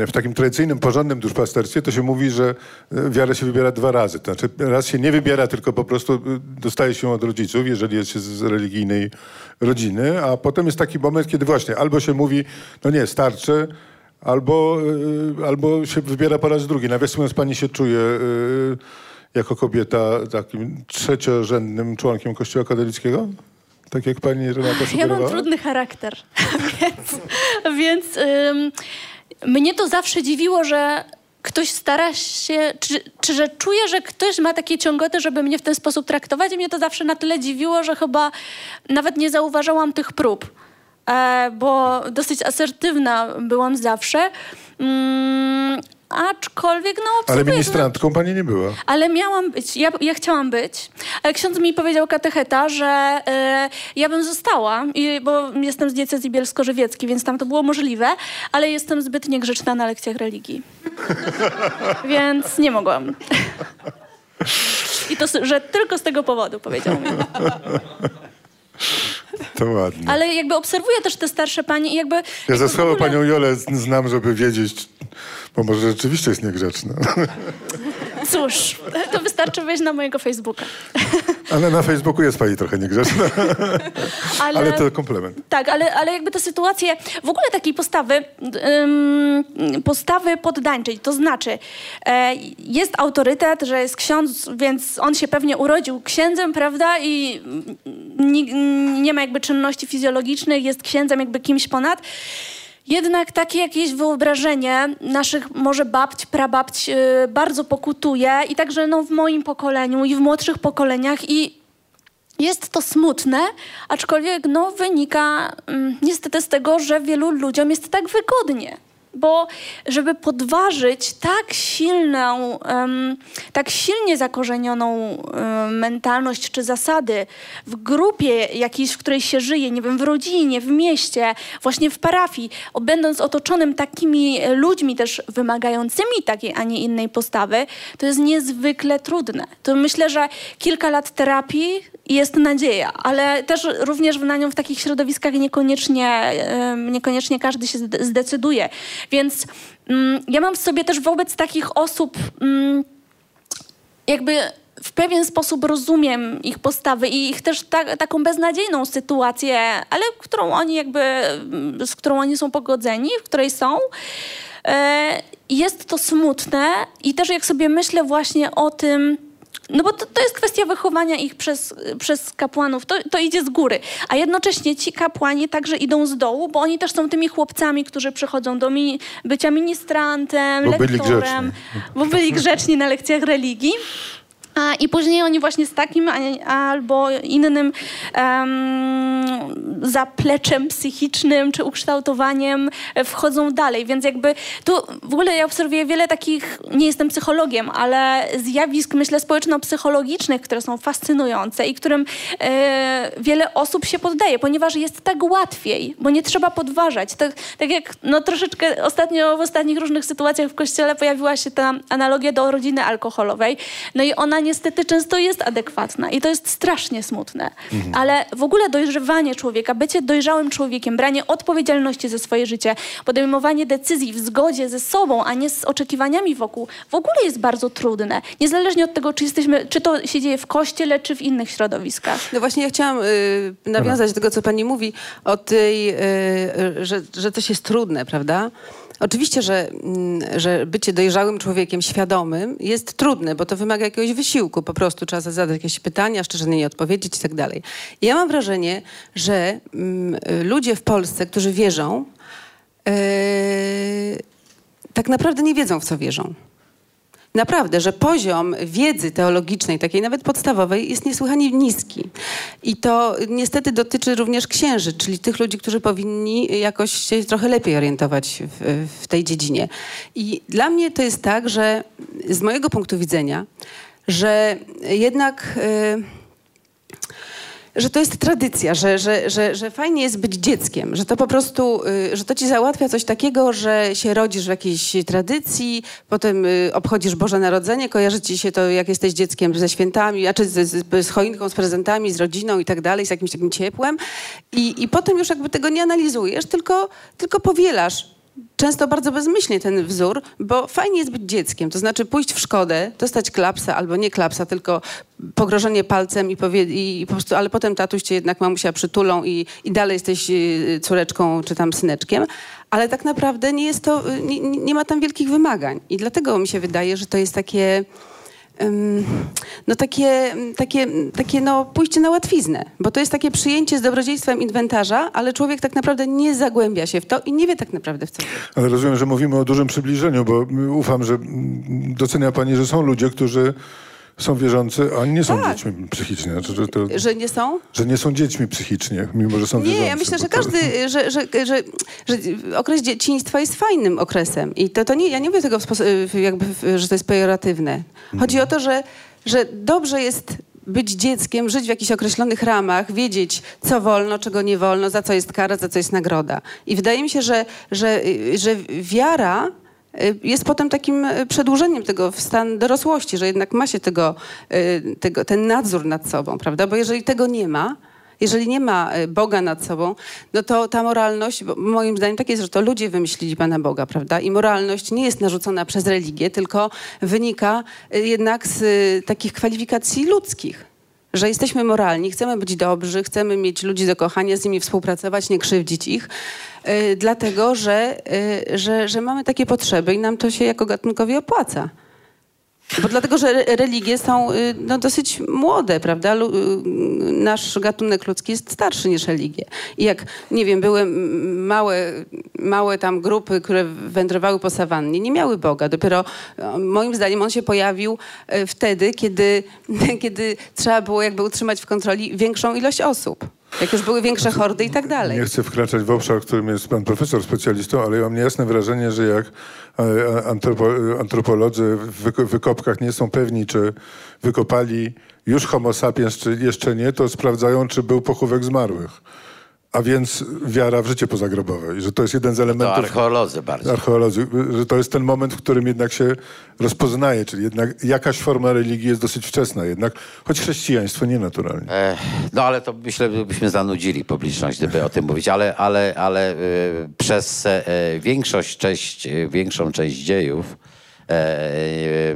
S3: w takim tradycyjnym, porządnym duszpasterstwie to się mówi, że e, wiarę się wybiera dwa razy. To znaczy raz się nie wybiera, tylko po prostu e, dostaje się od rodziców, jeżeli jest się z religijnej rodziny, a potem jest taki moment, kiedy właśnie albo się mówi, no nie, starczy, albo, e, albo się wybiera po raz drugi. Nawiasem mówiąc, pani się czuje jako kobieta takim trzeciorzędnym członkiem Kościoła katolickiego? Tak jak pani Renata
S4: Ja mam trudny charakter, więc, więc ym, mnie to zawsze dziwiło, że ktoś stara się, czy, czy że czuję, że ktoś ma takie ciągoty, żeby mnie w ten sposób traktować i mnie to zawsze na tyle dziwiło, że chyba nawet nie zauważałam tych prób. E, bo dosyć asertywna byłam zawsze. Mm, Aczkolwiek, no
S3: Ale ministrantką pani nie była.
S4: Ale miałam być. Ja, ja chciałam być. Ale ksiądz mi powiedział katecheta, że y, ja bym została, i, bo jestem z diecezji bielsko-żywieckiej, więc tam to było możliwe, ale jestem zbyt niegrzeczna na lekcjach religii. więc nie mogłam. I to, że tylko z tego powodu powiedział mi.
S3: To ładnie.
S4: Ale jakby obserwuję też te starsze panie i jakby...
S3: Ja za słabo ogóle... panią Jolę znam, żeby wiedzieć, bo może rzeczywiście jest niegrzeczna.
S4: Cóż, to wystarczy wejść na mojego Facebooka.
S3: Ale na Facebooku jest pani trochę niegrzeczna. Ale, ale to komplement.
S4: Tak, ale, ale jakby te sytuacje, w ogóle takiej postawy, postawy poddańczej, to znaczy e, jest autorytet, że jest ksiądz, więc on się pewnie urodził księdzem, prawda? I nie, nie ma jakby czynności fizjologicznych, jest księdzem jakby kimś ponad. Jednak takie jakieś wyobrażenie naszych może babć, prababć yy, bardzo pokutuje i także no, w moim pokoleniu i w młodszych pokoleniach i jest to smutne, aczkolwiek no, wynika mm, niestety z tego, że wielu ludziom jest tak wygodnie bo żeby podważyć tak silną, um, tak silnie zakorzenioną um, mentalność czy zasady w grupie jakiejś, w której się żyje, nie wiem, w rodzinie, w mieście, właśnie w parafii, będąc otoczonym takimi ludźmi też wymagającymi takiej, a nie innej postawy, to jest niezwykle trudne. To myślę, że kilka lat terapii jest nadzieja, ale też również na nią w takich środowiskach niekoniecznie, niekoniecznie każdy się zdecyduje. Więc mm, ja mam w sobie też wobec takich osób mm, jakby w pewien sposób rozumiem ich postawy i ich też ta, taką beznadziejną sytuację, ale którą oni jakby, mm, z którą oni są pogodzeni, w której są. E, jest to smutne i też jak sobie myślę właśnie o tym, no bo to, to, jest kwestia wychowania ich przez, przez kapłanów. To, to idzie z góry. A jednocześnie ci kapłani także idą z dołu, bo oni też są tymi chłopcami, którzy przychodzą do mi, bycia ministrantem,
S3: bo
S4: lektorem,
S3: byli
S4: bo byli grzeczni na lekcjach religii. I później oni właśnie z takim albo innym um, zapleczem psychicznym czy ukształtowaniem wchodzą dalej. Więc jakby tu w ogóle ja obserwuję wiele takich, nie jestem psychologiem, ale zjawisk, myślę, społeczno-psychologicznych, które są fascynujące i którym e, wiele osób się poddaje, ponieważ jest tak łatwiej, bo nie trzeba podważać. Tak, tak jak no, troszeczkę ostatnio w ostatnich różnych sytuacjach w kościele pojawiła się ta analogia do rodziny alkoholowej. No i ona niestety często jest adekwatna i to jest strasznie smutne. Ale w ogóle dojrzewanie człowieka, bycie dojrzałym człowiekiem, branie odpowiedzialności za swoje życie, podejmowanie decyzji w zgodzie ze sobą, a nie z oczekiwaniami wokół, w ogóle jest bardzo trudne. Niezależnie od tego, czy jesteśmy, czy to się dzieje w kościele, czy w innych środowiskach.
S5: No właśnie ja chciałam y, nawiązać do tego, co pani mówi o tej, y, y, że, że coś jest trudne, prawda? Oczywiście, że, mm, że bycie dojrzałym człowiekiem, świadomym jest trudne, bo to wymaga jakiegoś wysiłku. Po prostu trzeba zadać jakieś pytania, szczerze nie odpowiedzieć i tak dalej. Ja mam wrażenie, że mm, ludzie w Polsce, którzy wierzą, y, tak naprawdę nie wiedzą, w co wierzą. Naprawdę, że poziom wiedzy teologicznej, takiej nawet podstawowej, jest niesłychanie niski. I to niestety dotyczy również księży, czyli tych ludzi, którzy powinni jakoś się trochę lepiej orientować w, w tej dziedzinie. I dla mnie to jest tak, że z mojego punktu widzenia, że jednak. Yy, że to jest tradycja, że, że, że, że fajnie jest być dzieckiem, że to po prostu, y, że to ci załatwia coś takiego, że się rodzisz w jakiejś tradycji, potem y, obchodzisz Boże Narodzenie, kojarzy ci się to, jak jesteś dzieckiem ze świętami, a czy z, z, choinką, z prezentami, z rodziną i tak dalej, z jakimś takim ciepłem. I, i potem już jakby tego nie analizujesz, tylko, tylko powielasz często bardzo bezmyślnie ten wzór, bo fajnie jest być dzieckiem, to znaczy pójść w szkodę, dostać klapsa albo nie klapsa, tylko pogrożenie palcem i, powie, i po prostu, ale potem tatuś cię jednak mamusia przytulą i, i dalej jesteś y, córeczką czy tam syneczkiem, ale tak naprawdę nie jest to, y, nie, nie ma tam wielkich wymagań. I dlatego mi się wydaje, że to jest takie no takie, takie, takie no pójście na łatwiznę, bo to jest takie przyjęcie z dobrodziejstwem inwentarza, ale człowiek tak naprawdę nie zagłębia się w to i nie wie tak naprawdę w co.
S3: Ale rozumiem, że mówimy o dużym przybliżeniu, bo ufam, że docenia pani, że są ludzie, którzy są wierzący, a nie są
S5: Tak.
S3: dziećmi psychicznie. Znaczy, że, to,
S5: Że nie są?
S3: że nie są dziećmi psychicznie, mimo że są
S5: Nie,
S3: wierzący.
S5: ja myślę, że
S3: bo to-
S5: każdy, że, że, że, że okres dzieciństwa jest fajnym okresem. I to, to nie, ja nie mówię tego, w sposób, jakby, że to jest pejoratywne. Chodzi o to, że, że dobrze jest być dzieckiem, żyć w jakichś określonych ramach, wiedzieć, co wolno, czego nie wolno, za co jest kara, za co jest nagroda. I wydaje mi się, że, że, że wiara jest potem takim y, przedłużeniem tego w stan dorosłości, że jednak ma się tego, y, tego, ten nadzór nad sobą, prawda? Bo jeżeli tego nie ma, jeżeli nie ma y, Boga nad sobą, no to ta moralność, moim zdaniem tak jest, że to ludzie wymyślili Pana Boga, prawda? I moralność nie jest narzucona przez religię, tylko wynika y, jednak z y, takich kwalifikacji ludzkich. Że jesteśmy moralni, chcemy być dobrzy, chcemy mieć ludzi do kochania, z nimi współpracować, nie krzywdzić ich, y, dlatego że, y, że, że mamy takie potrzeby i nam to się jako gatunkowi opłaca. Bo dlatego, że re- religie są y, no, dosyć młode, prawda? Y, nasz gatunek ludzki jest starszy niż religie. I jak, nie wiem, były małe, małe tam grupy, które wędrowały po sawannie, nie miały Boga. Dopiero moim zdaniem on się pojawił e, wtedy, kiedy, kiedy trzeba było jakby utrzymać w kontroli większą ilość osób. Jak już były większe hordy i tak dalej.
S3: Nie chcę wkraczać w obszar, w którym jest pan profesor specjalistą, ale ja mam niejasne wrażenie, że jak e, e, antropo, antropolodzy w wyko- wykopkach nie są pewni, czy wykopali już homo sapiens, czy jeszcze nie, to sprawdzają, czy był pochówek zmarłych. A więc wiara w życie pozagrobowe. I że to jest jeden z
S6: To
S3: elementów...
S6: archeolodzy bardziej.
S3: Archeolodzy, że to jest ten moment, w którym jednak się rozpoznaje, czyli jednak jakaś forma religii jest dosyć wczesna jednak, choć chrześcijaństwo nienaturalnie.
S6: E, No ale to myślę, byśmy zanudzili publiczność, gdyby o tym mówić, ale, ale, ale e, przez e, większość, część, e, większą część dziejów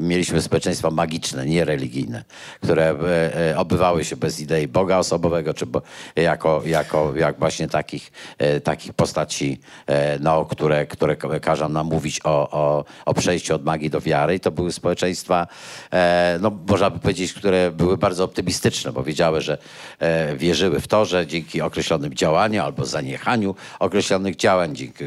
S6: mieliśmy społeczeństwa magiczne, nie religijne, które e, e, obywały się bez idei Boga osobowego, czy jako, jako jak właśnie takich, e, takich postaci, e, no, które, które każą nam mówić o, o, o przejściu od magii do wiary. I to były społeczeństwa, e, no, można by powiedzieć, które były bardzo optymistyczne, bo wiedziały, że e, wierzyły w to, że dzięki określonym działaniom albo zaniechaniu określonych działań, dzięki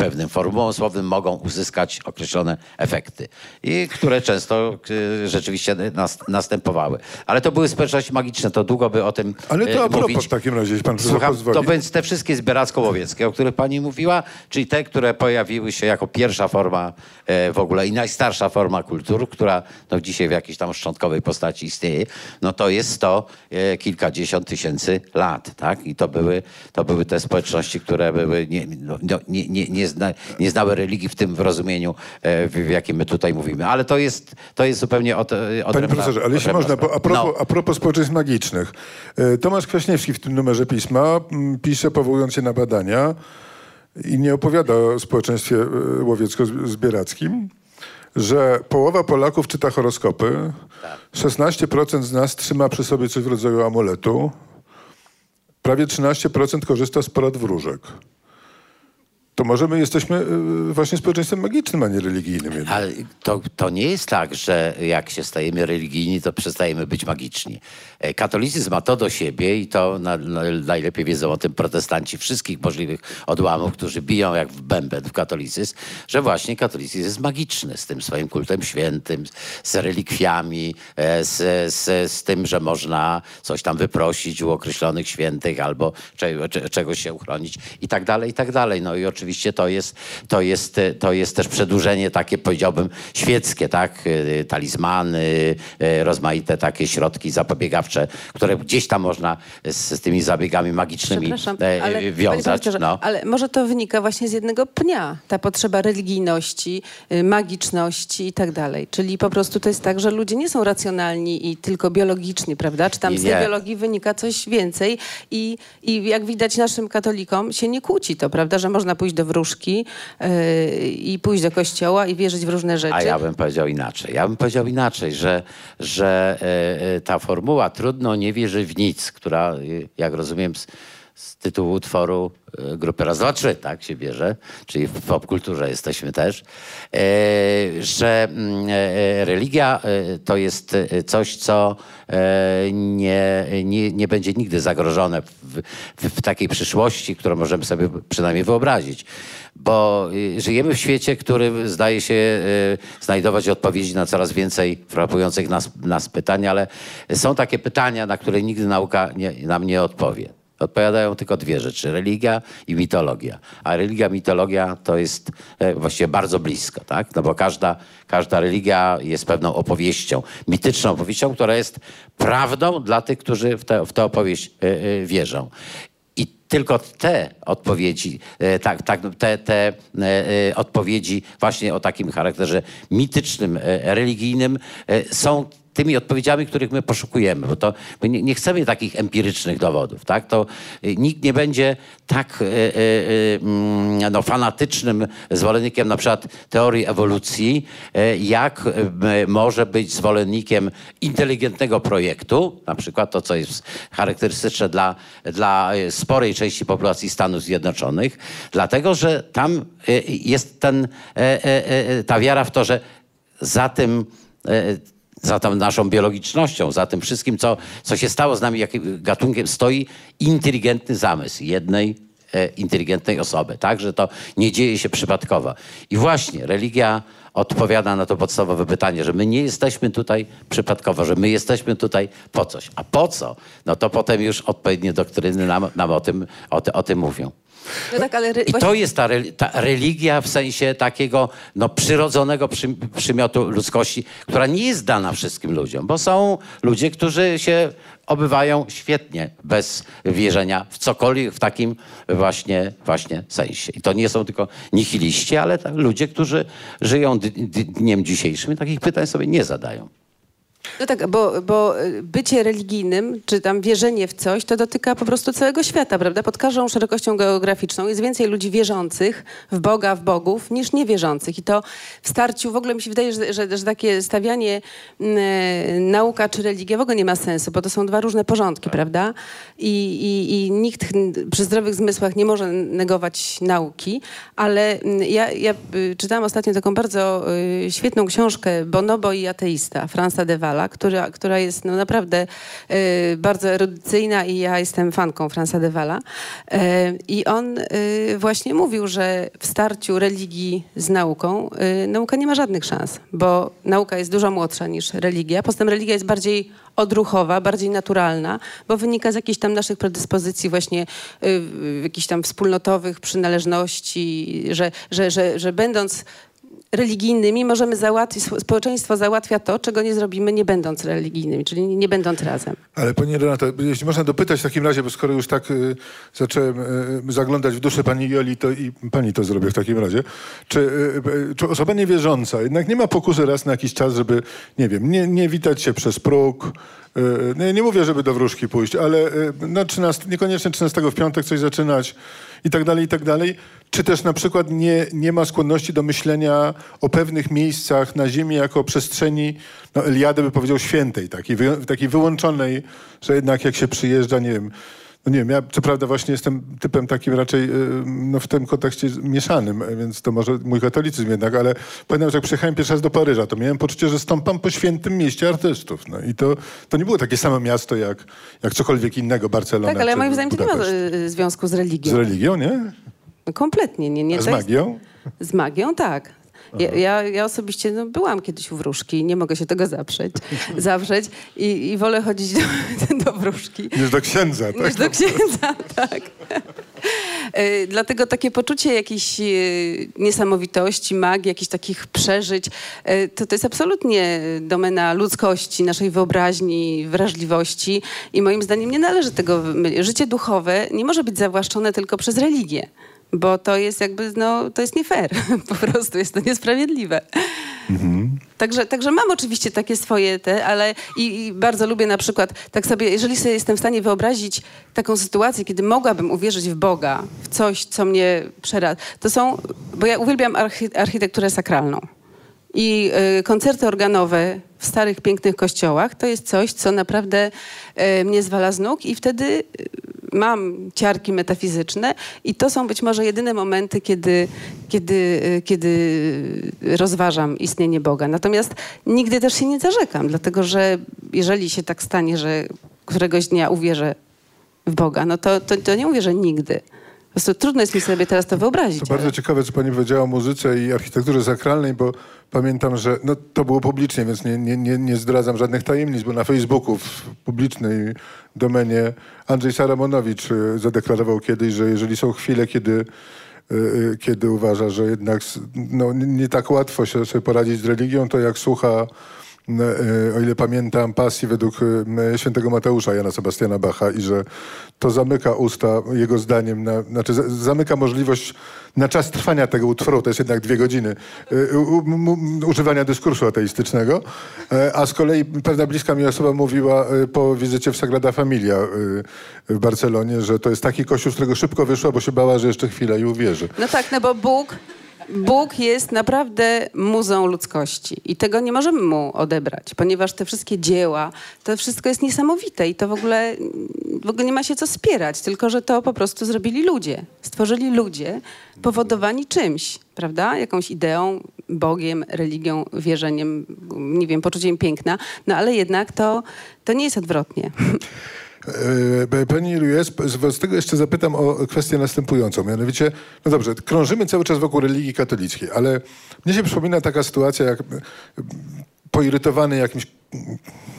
S6: pewnym formułom słownym mogą uzyskać określone efekty, i które często y, rzeczywiście nas, następowały. Ale to były społeczności magiczne, to długo by o tym
S3: Ale to
S6: y,
S3: a propos
S6: mówić.
S3: w takim razie, jeśli pan
S6: Słucham,
S3: pozwoli.
S6: to więc te wszystkie zbieracko-łowieckie, o których pani mówiła, czyli te, które pojawiły się jako pierwsza forma e, w ogóle i najstarsza forma kultur, która no, dzisiaj w jakiejś tam szczątkowej postaci istnieje, no to jest to e, kilkadziesiąt tysięcy lat, tak? I to były, to były te społeczności, które były nie, no, nie, nie, nie, zna, nie znały religii w tym rozumieniu, e, w, w jakim my tutaj mówimy. Ale to jest, to jest zupełnie od, odrębna
S3: Panie profesorze, ale jeśli można, a propos,
S6: No.
S3: a propos społeczeństw magicznych. E, Tomasz Kwaśniewski w tym numerze pisma mm, pisze, powołując się na badania i nie opowiada o społeczeństwie e, łowiecko-zbierackim, że połowa Polaków czyta horoskopy, 16% z nas trzyma przy sobie coś w rodzaju amuletu, prawie 13% korzysta z porad wróżek. To może my jesteśmy e, właśnie społeczeństwem magicznym, a nie religijnym.
S6: Ale to, to nie jest tak, że jak się stajemy religijni, to przestajemy być magiczni. E, Katolicyzm ma to do siebie i to na, na, najlepiej wiedzą o tym protestanci wszystkich możliwych odłamów, którzy biją jak w bęben w katolicyzm, że właśnie katolicyzm jest magiczny z tym swoim kultem świętym, z relikwiami, e, z, z, z tym, że można coś tam wyprosić u określonych świętych albo cze, cze, czegoś się uchronić i tak dalej, i tak dalej. No i oczywiście to jest, to jest, to jest też przedłużenie takie, powiedziałbym, świeckie, tak? E, Talizmany, e, rozmaite takie środki zapobiegawcze, które gdzieś tam można z, z tymi zabiegami magicznymi e,
S5: ale,
S6: wiązać. No.
S5: ale może to wynika właśnie z jednego pnia, ta potrzeba religijności, y, magiczności i tak dalej. Czyli po prostu to jest tak, że ludzie nie są racjonalni i tylko biologiczni, prawda? Czy tam z tej biologii wynika coś więcej i, i jak widać naszym katolikom się nie kłóci to, prawda? Że można pójść do wróżki y, i pójść do kościoła i wierzyć w różne rzeczy.
S6: A ja bym powiedział inaczej. Ja bym powiedział inaczej, że, że e, e, ta formuła trudno nie wierzy w nic, która, e, jak rozumiem, z, tytułu utworu e, grupy Raz, Dwa, Trzy, tak się bierze, czyli w popkulturze jesteśmy też, e, że mm, e, religia to jest coś, co nie, nie, nie będzie nigdy zagrożone w, w, takiej przyszłości, którą możemy sobie przynajmniej wyobrazić. Bo żyjemy w świecie, który zdaje się znajdować odpowiedzi na coraz więcej frapujących nas, nas pytań, ale są takie pytania, na które nigdy nauka nie, nam nie odpowie. Odpowiadają tylko dwie rzeczy: religia i mitologia. A religia, mitologia to jest e, właściwie bardzo blisko, tak? No bo każda, każda religia jest pewną opowieścią, mityczną opowieścią, która jest prawdą dla tych, którzy w tę w tę opowieść e, e, wierzą. I tylko te odpowiedzi, tak, tak, te, te odpowiedzi właśnie o takim charakterze mitycznym, religijnym są tymi odpowiedziami, których my poszukujemy, bo to my nie, nie chcemy takich empirycznych dowodów, tak? To e, nikt nie będzie tak e, e, mm, no, fanatycznym zwolennikiem na przykład teorii ewolucji, jak może być zwolennikiem inteligentnego projektu, na przykład to, co jest charakterystyczne dla, dla sporej części populacji Stanów Zjednoczonych, dlatego, że tam jest ten, ta wiara w to, że za tym za tą naszą biologicznością, za tym wszystkim, co, co się stało z nami jakim gatunkiem, stoi inteligentny zamysł jednej e, inteligentnej osoby, tak? Że to nie dzieje się przypadkowo. I właśnie religia odpowiada na to podstawowe pytanie, że my nie jesteśmy tutaj przypadkowo, że my jesteśmy tutaj po coś. A po co? No to potem już odpowiednie doktryny nam, nam o, tym, o, o tym mówią.
S5: No tak, ale
S6: I to jest ta, ta religia w sensie takiego no, przyrodzonego przy, przymiotu ludzkości, która nie jest dana wszystkim ludziom, bo są ludzie, którzy się obywają świetnie bez wierzenia w cokolwiek w takim właśnie, właśnie sensie. I to nie są tylko nihiliści, ale ludzie, którzy żyją dniem dzisiejszym i takich pytań sobie nie zadają.
S5: No tak, bo, bo y, bycie religijnym, czy tam wierzenie w coś, to dotyka po prostu całego świata, prawda? Pod każdą szerokością geograficzną jest więcej ludzi wierzących w Boga, w bogów, niż niewierzących. I to w starciu, w ogóle mi się wydaje, że, że, że takie stawianie mm, nauka czy religia w ogóle nie ma sensu, bo to są dwa różne porządki, prawda? I, i, I nikt przy zdrowych zmysłach nie może negować nauki, ale mm, ja, ja y, czytałam ostatnio taką bardzo y, świetną książkę Bonobo i ateista Franza de Walla, która, która jest no, naprawdę y, bardzo erudycyjna i ja jestem fanką Franza de Walla. Y, I on y, właśnie mówił, że w starciu religii z nauką y, nauka nie ma żadnych szans, bo nauka jest dużo młodsza niż religia. Poza tym religia jest bardziej odruchowa, bardziej naturalna, bo wynika z jakichś tam naszych predyspozycji właśnie y, jakichś tam wspólnotowych przynależności, że, że, że, że będąc religijnymi możemy załatwić, społeczeństwo załatwia to, czego nie zrobimy nie będąc religijnymi, czyli nie, nie będąc razem.
S3: Ale pani Renata, jeśli można dopytać w takim razie, bo skoro już tak y, zacząłem y, zaglądać w duszę pani Joli, to i pani to zrobię w takim razie. Czy, y, y, czy osoba niewierząca jednak nie ma pokusy raz na jakiś czas, żeby, nie wiem, nie, nie witać się przez próg, y, no, nie mówię, żeby do wróżki pójść, ale y, no, 13, niekoniecznie 13 w piątek coś zaczynać i tak dalej, i tak dalej. Czy też na przykład nie, nie ma skłonności do myślenia o pewnych miejscach na ziemi jako przestrzeni, no Eliade by powiedział świętej, takiej, wy, takiej wyłączonej, że jednak jak się przyjeżdża, nie wiem, no nie wiem, ja co prawda właśnie jestem typem takim raczej y, no w tym kontekście mieszanym, więc to może mój katolicyzm jednak, ale pamiętam, że jak przyjechałem pierwszy raz do Paryża, to miałem poczucie, że stąpam po świętym mieście artystów. No i to, to nie było takie samo miasto jak, jak cokolwiek innego, Barcelona
S5: Tak, ale moim zdaniem to nie ma
S3: Budapeszt.
S5: y, związku z religią.
S3: Z religią, nie?
S5: Kompletnie nie. nie
S3: A z
S5: jest-
S3: magią?
S5: Z magią, tak. Ja, ja, ja osobiście no, byłam kiedyś u wróżki, nie mogę się tego zaprzeć, zawrzeć i, i wolę chodzić do, do wróżki
S3: Niż do księdza, tak?
S5: niż do księdza, tak. E, Dlatego takie poczucie jakiejś e, niesamowitości, magii, jakichś takich przeżyć, e, to, to jest absolutnie domena ludzkości, naszej wyobraźni, wrażliwości i moim zdaniem nie należy tego... Życie duchowe nie może być zawłaszczone tylko przez religię. Bo to jest jakby, no, to jest nie fair. Po prostu jest to niesprawiedliwe. Także, także mam oczywiście takie swoje te, ale i, i bardzo lubię na przykład, tak sobie, jeżeli sobie jestem w stanie wyobrazić taką sytuację, kiedy mogłabym uwierzyć w Boga, w coś, co mnie przeraza, to są, bo ja uwielbiam archi- architekturę sakralną. I y, koncerty organowe w starych, pięknych kościołach to jest coś, co naprawdę y, mnie zwala z nóg i wtedy y, mam ciarki metafizyczne i to są być może jedyne momenty, kiedy, kiedy, y, kiedy rozważam istnienie Boga. Natomiast nigdy też się nie zarzekam, dlatego że jeżeli się tak stanie, że któregoś dnia uwierzę w Boga, no to, to, to nie uwierzę nigdy. Prostu trudno jest mi sobie teraz to wyobrazić.
S3: To bardzo
S5: ale-
S3: ciekawe, co pani powiedziała o muzyce i architekturze sakralnej, bo pamiętam, że no, to było publicznie, więc nie, nie, nie, nie zdradzam żadnych tajemnic, bo na Facebooku w publicznej domenie Andrzej Saramonowicz y, zadeklarował kiedyś, że jeżeli są chwile, kiedy, y, y, kiedy uważa, że jednak no, nie- tak łatwo się sobie poradzić z religią, to jak słucha o ile pamiętam, pasji według e, świętego Mateusza Jana Sebastiana Bacha i że to zamyka usta, jego zdaniem, na, znaczy za- zamyka możliwość na czas trwania tego utworu, to jest jednak dwie godziny, e, używania dyskursu ateistycznego, E, a z kolei pewna bliska mi osoba mówiła e, po wizycie w Sagrada Familia e, w Barcelonie, że to jest taki kościół, z którego szybko wyszła, bo się bała, że jeszcze chwilę i uwierzy.
S5: No tak, no bo Bóg, Bóg jest naprawdę muzą ludzkości i tego nie możemy mu odebrać, ponieważ te wszystkie dzieła, to wszystko jest niesamowite i to w ogóle, w ogóle nie ma się co spierać, tylko że to po prostu zrobili ludzie. Stworzyli ludzie powodowani czymś, prawda? Jakąś ideą, Bogiem, religią, wierzeniem, nie wiem, poczuciem piękna, no ale jednak to, to nie jest odwrotnie.
S3: E, Pani Ruiz, z tego jeszcze zapytam o kwestię następującą. Mianowicie, no dobrze, krążymy cały czas wokół religii katolickiej, ale mnie się przypomina taka sytuacja, jak e, poirytowany jakimś,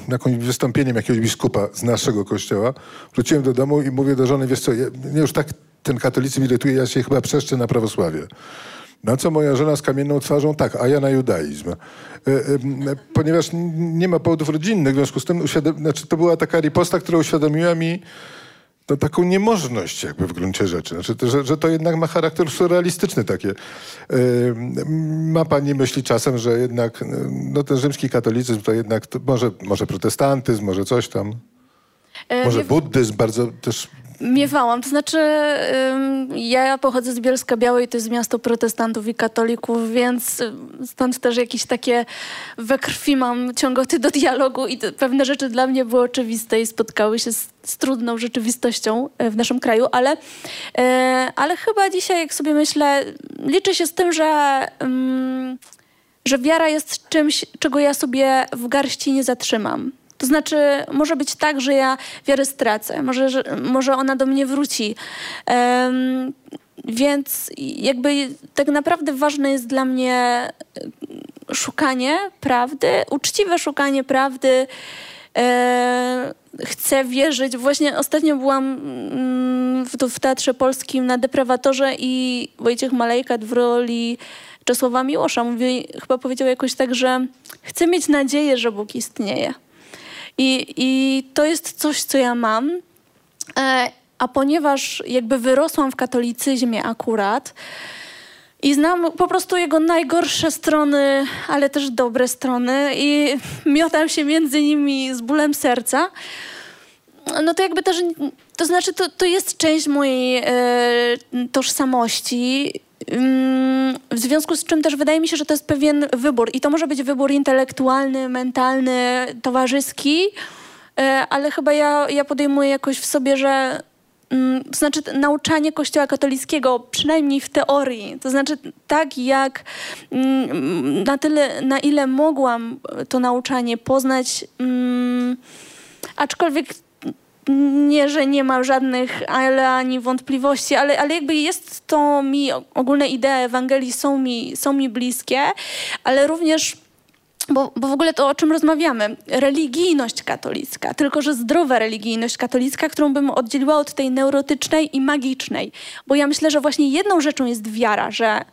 S3: jakimś wystąpieniem jakiegoś biskupa z naszego kościoła, wróciłem do domu i mówię do żony, wiesz co, ja, mnie już tak ten katolicyzm irytuje, ja się chyba przeszczę na prawosławie. Na co moja żona z kamienną twarzą, tak, a ja na judaizm. E, e, ponieważ nie ma powodów rodzinnych, w związku z tym uświadom, znaczy, to była taka riposta, która uświadomiła mi no, taką niemożność jakby w gruncie rzeczy. Znaczy, to, że, że to jednak ma charakter surrealistyczny takie. E, ma pani myśli czasem, że jednak no, ten rzymski katolicyzm to jednak to może, może protestantyzm, może coś tam.
S4: E,
S3: Może buddyzm bardzo też...
S4: Miewałam, to znaczy ja pochodzę z Bielska Białej, to jest miasto protestantów i katolików, więc stąd też jakieś takie we krwi mam ciągoty do dialogu i pewne rzeczy dla mnie były oczywiste i spotkały się z, z trudną rzeczywistością e, w naszym kraju, ale, e, ale chyba dzisiaj, jak sobie myślę, liczę się z tym, że... że wiara jest czymś, czego ja sobie w garści nie zatrzymam. To znaczy, może być tak, że ja wiarę stracę, może, że, może ona do mnie wróci. Em, więc jakby tak naprawdę ważne jest dla mnie e, szukanie prawdy, uczciwe szukanie prawdy. E, chcę wierzyć. Właśnie ostatnio byłam mm, w, w Teatrze Polskim na Deprawatorze i Wojciech Malejkat w roli Czesława Miłosza. Mówi, chyba powiedział jakoś tak, że chcę mieć nadzieję, że Bóg istnieje. I, i to jest coś, co ja mam. E, a ponieważ jakby wyrosłam w katolicyzmie akurat i znam po prostu jego najgorsze strony, ale też dobre strony i miotam się między nimi z bólem serca, no to jakby też, to znaczy to, to jest część mojej e, tożsamości, w związku z czym też wydaje mi się, że to jest pewien wybór. I to może być wybór intelektualny, mentalny, towarzyski, e, ale chyba ja, ja podejmuję jakoś w sobie, że mm, to znaczy nauczanie Kościoła katolickiego, przynajmniej w teorii, to znaczy tak jak mm, na tyle, na ile mogłam to nauczanie poznać, mm, aczkolwiek nie, że nie ma żadnych ale ani wątpliwości, ale, ale jakby jest to mi, ogólne idee Ewangelii są mi, są mi bliskie, ale również bo, bo w ogóle to, o czym rozmawiamy, religijność katolicka, tylko że zdrowa religijność katolicka, którą bym oddzieliła od tej neurotycznej i magicznej. Bo ja myślę, że właśnie jedną rzeczą jest wiara, że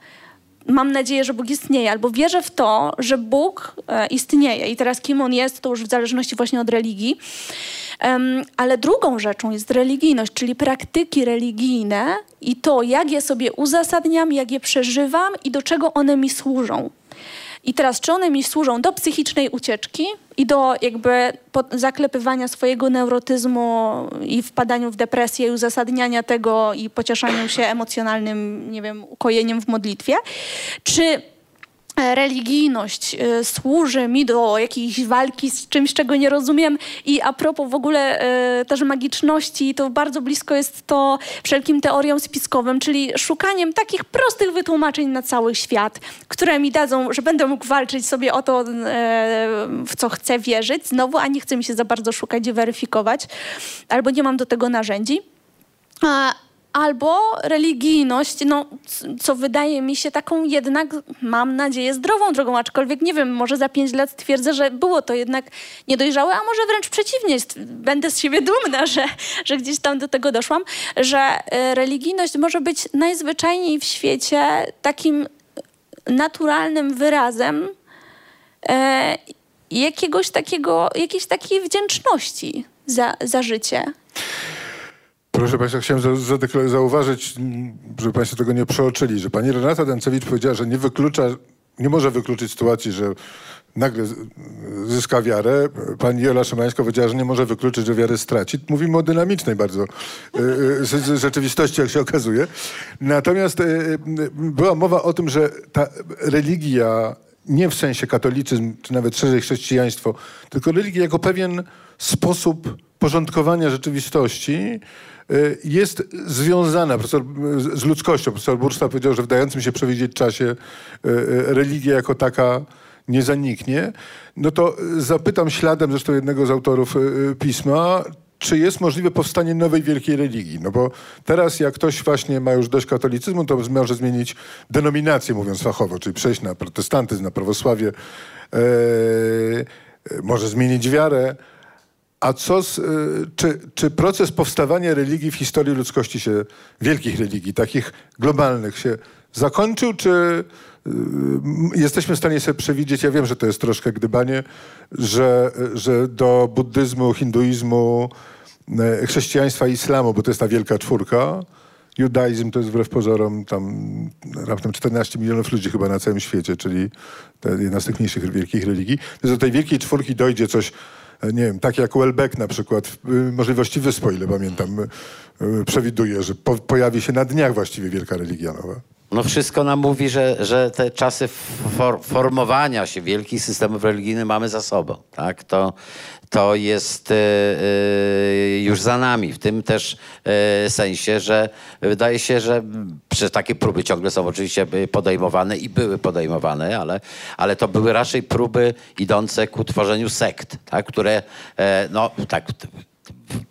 S4: mam nadzieję, że Bóg istnieje, albo wierzę w to, że Bóg e, istnieje. I teraz kim on jest, to już w zależności właśnie od religii. Ale drugą rzeczą jest religijność, czyli praktyki religijne i to, jak je sobie uzasadniam, jak je przeżywam i do czego one mi służą. I teraz, czy one mi służą do psychicznej ucieczki i do jakby zaklepywania swojego neurotyzmu i wpadaniu w depresję i uzasadniania tego i pocieszaniu się emocjonalnym, nie wiem, ukojeniem w modlitwie, czy religijność y, służy mi do jakiejś walki z czymś, czego nie rozumiem. I a propos w ogóle y, też magiczności, to bardzo blisko jest to wszelkim teoriom spiskowym, czyli szukaniem takich prostych wytłumaczeń na cały świat, które mi dadzą, że będę mógł walczyć sobie o to, y, w co chcę wierzyć znowu, a nie chcę mi się za bardzo szukać i weryfikować, albo nie mam do tego narzędzi. Albo religijność, no, co wydaje mi się taką jednak, mam nadzieję, zdrową drogą, aczkolwiek nie wiem, może za pięć lat twierdzę, że było to jednak niedojrzałe, a może wręcz przeciwnie, będę z siebie dumna, że, że gdzieś tam do tego doszłam, że e, religijność może być najzwyczajniej w świecie takim naturalnym wyrazem e, jakiegoś takiego, jakiejś takiej wdzięczności za, za życie.
S3: Proszę Państwa, chciałem zauważyć, żeby Państwo tego nie przeoczyli, że pani Renata Dęcewicz powiedziała, że nie wyklucza, nie może wykluczyć sytuacji, że nagle zyska wiarę. Pani Jola Szymańska powiedziała, że nie może wykluczyć, że wiarę straci. Mówimy o dynamicznej bardzo e, e, rzeczywistości, jak się okazuje. Natomiast e, była mowa o tym, że ta religia, nie w sensie katolicyzm, czy nawet szerzej chrześcijaństwo, tylko religia jako pewien sposób porządkowania rzeczywistości, Y, jest związana profesor, z ludzkością. Profesor Burszta powiedział, że w dającym się przewidzieć czasie y, y, religia jako taka nie zaniknie. No to zapytam śladem zresztą jednego z autorów pisma, czy jest możliwe powstanie nowej wielkiej religii? No bo teraz jak ktoś właśnie ma już dość katolicyzmu, to może zmienić denominację, mówiąc fachowo, czyli przejść na protestantyzm, na prawosławie, e, może zmienić wiarę. A co z, y, czy, czy proces powstawania religii w historii ludzkości się, wielkich religii, takich globalnych się zakończył, czy y, jesteśmy w stanie sobie przewidzieć, ja wiem, że to jest troszkę gdybanie, że, że do buddyzmu, hinduizmu, y, chrześcijaństwa, islamu, bo to jest ta wielka czwórka, judaizm to jest wbrew pozorom tam raptem 14 milionów ludzi chyba na całym świecie, czyli jedna z tych mniejszych wielkich religii. Do tej wielkiej czwórki dojdzie coś nie wiem, tak jak Welbeck na przykład, y, możliwości wysp, o ile pamiętam, przewiduje, że po, pojawi się na dniach właściwie wielka religia nowa.
S6: No wszystko nam mówi, że, że te czasy for, formowania się wielkich systemów religijnych mamy za sobą. Tak? To, to jest e, e, już za nami. W tym też e, sensie, że wydaje się, że przez takie próby ciągle są oczywiście podejmowane i były podejmowane, ale, ale to były raczej próby idące ku tworzeniu sekt, tak? które no tak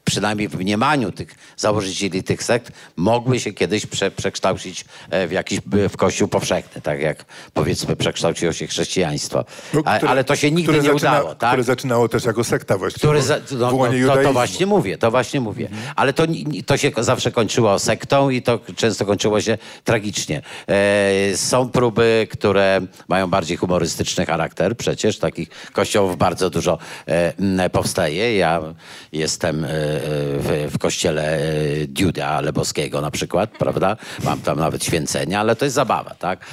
S6: przynajmniej w mniemaniu tych założycieli tych sekt, mogły się kiedyś prze, przekształcić e, w jakiś w kościół powszechny, tak jak powiedzmy przekształciło się chrześcijaństwo.
S3: No,
S6: A, ale to się nigdy nie
S3: zaczyna,
S6: udało, tak?
S3: Które zaczynało też jako sekta właściwie.
S6: Który za, no, no, to, to właśnie mówię, to właśnie mówię. Ale to, to się zawsze kończyło sektą i to często kończyło się tragicznie. E, są próby, które mają bardziej humorystyczny charakter. Przecież takich kościołów bardzo dużo e, powstaje. Ja jestem e, w, w kościele e, Diuda Lebowskiego na przykład, prawda? Mam tam nawet święcenia, ale to jest zabawa, tak?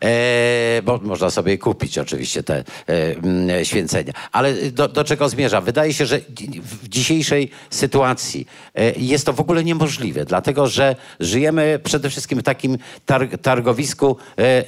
S6: E, bo można sobie kupić oczywiście te e, święcenia. Ale do, do czego zmierza? Wydaje się, że w dzisiejszej sytuacji e, jest to w ogóle niemożliwe, dlatego że żyjemy przede wszystkim w takim tar targowisku e, e,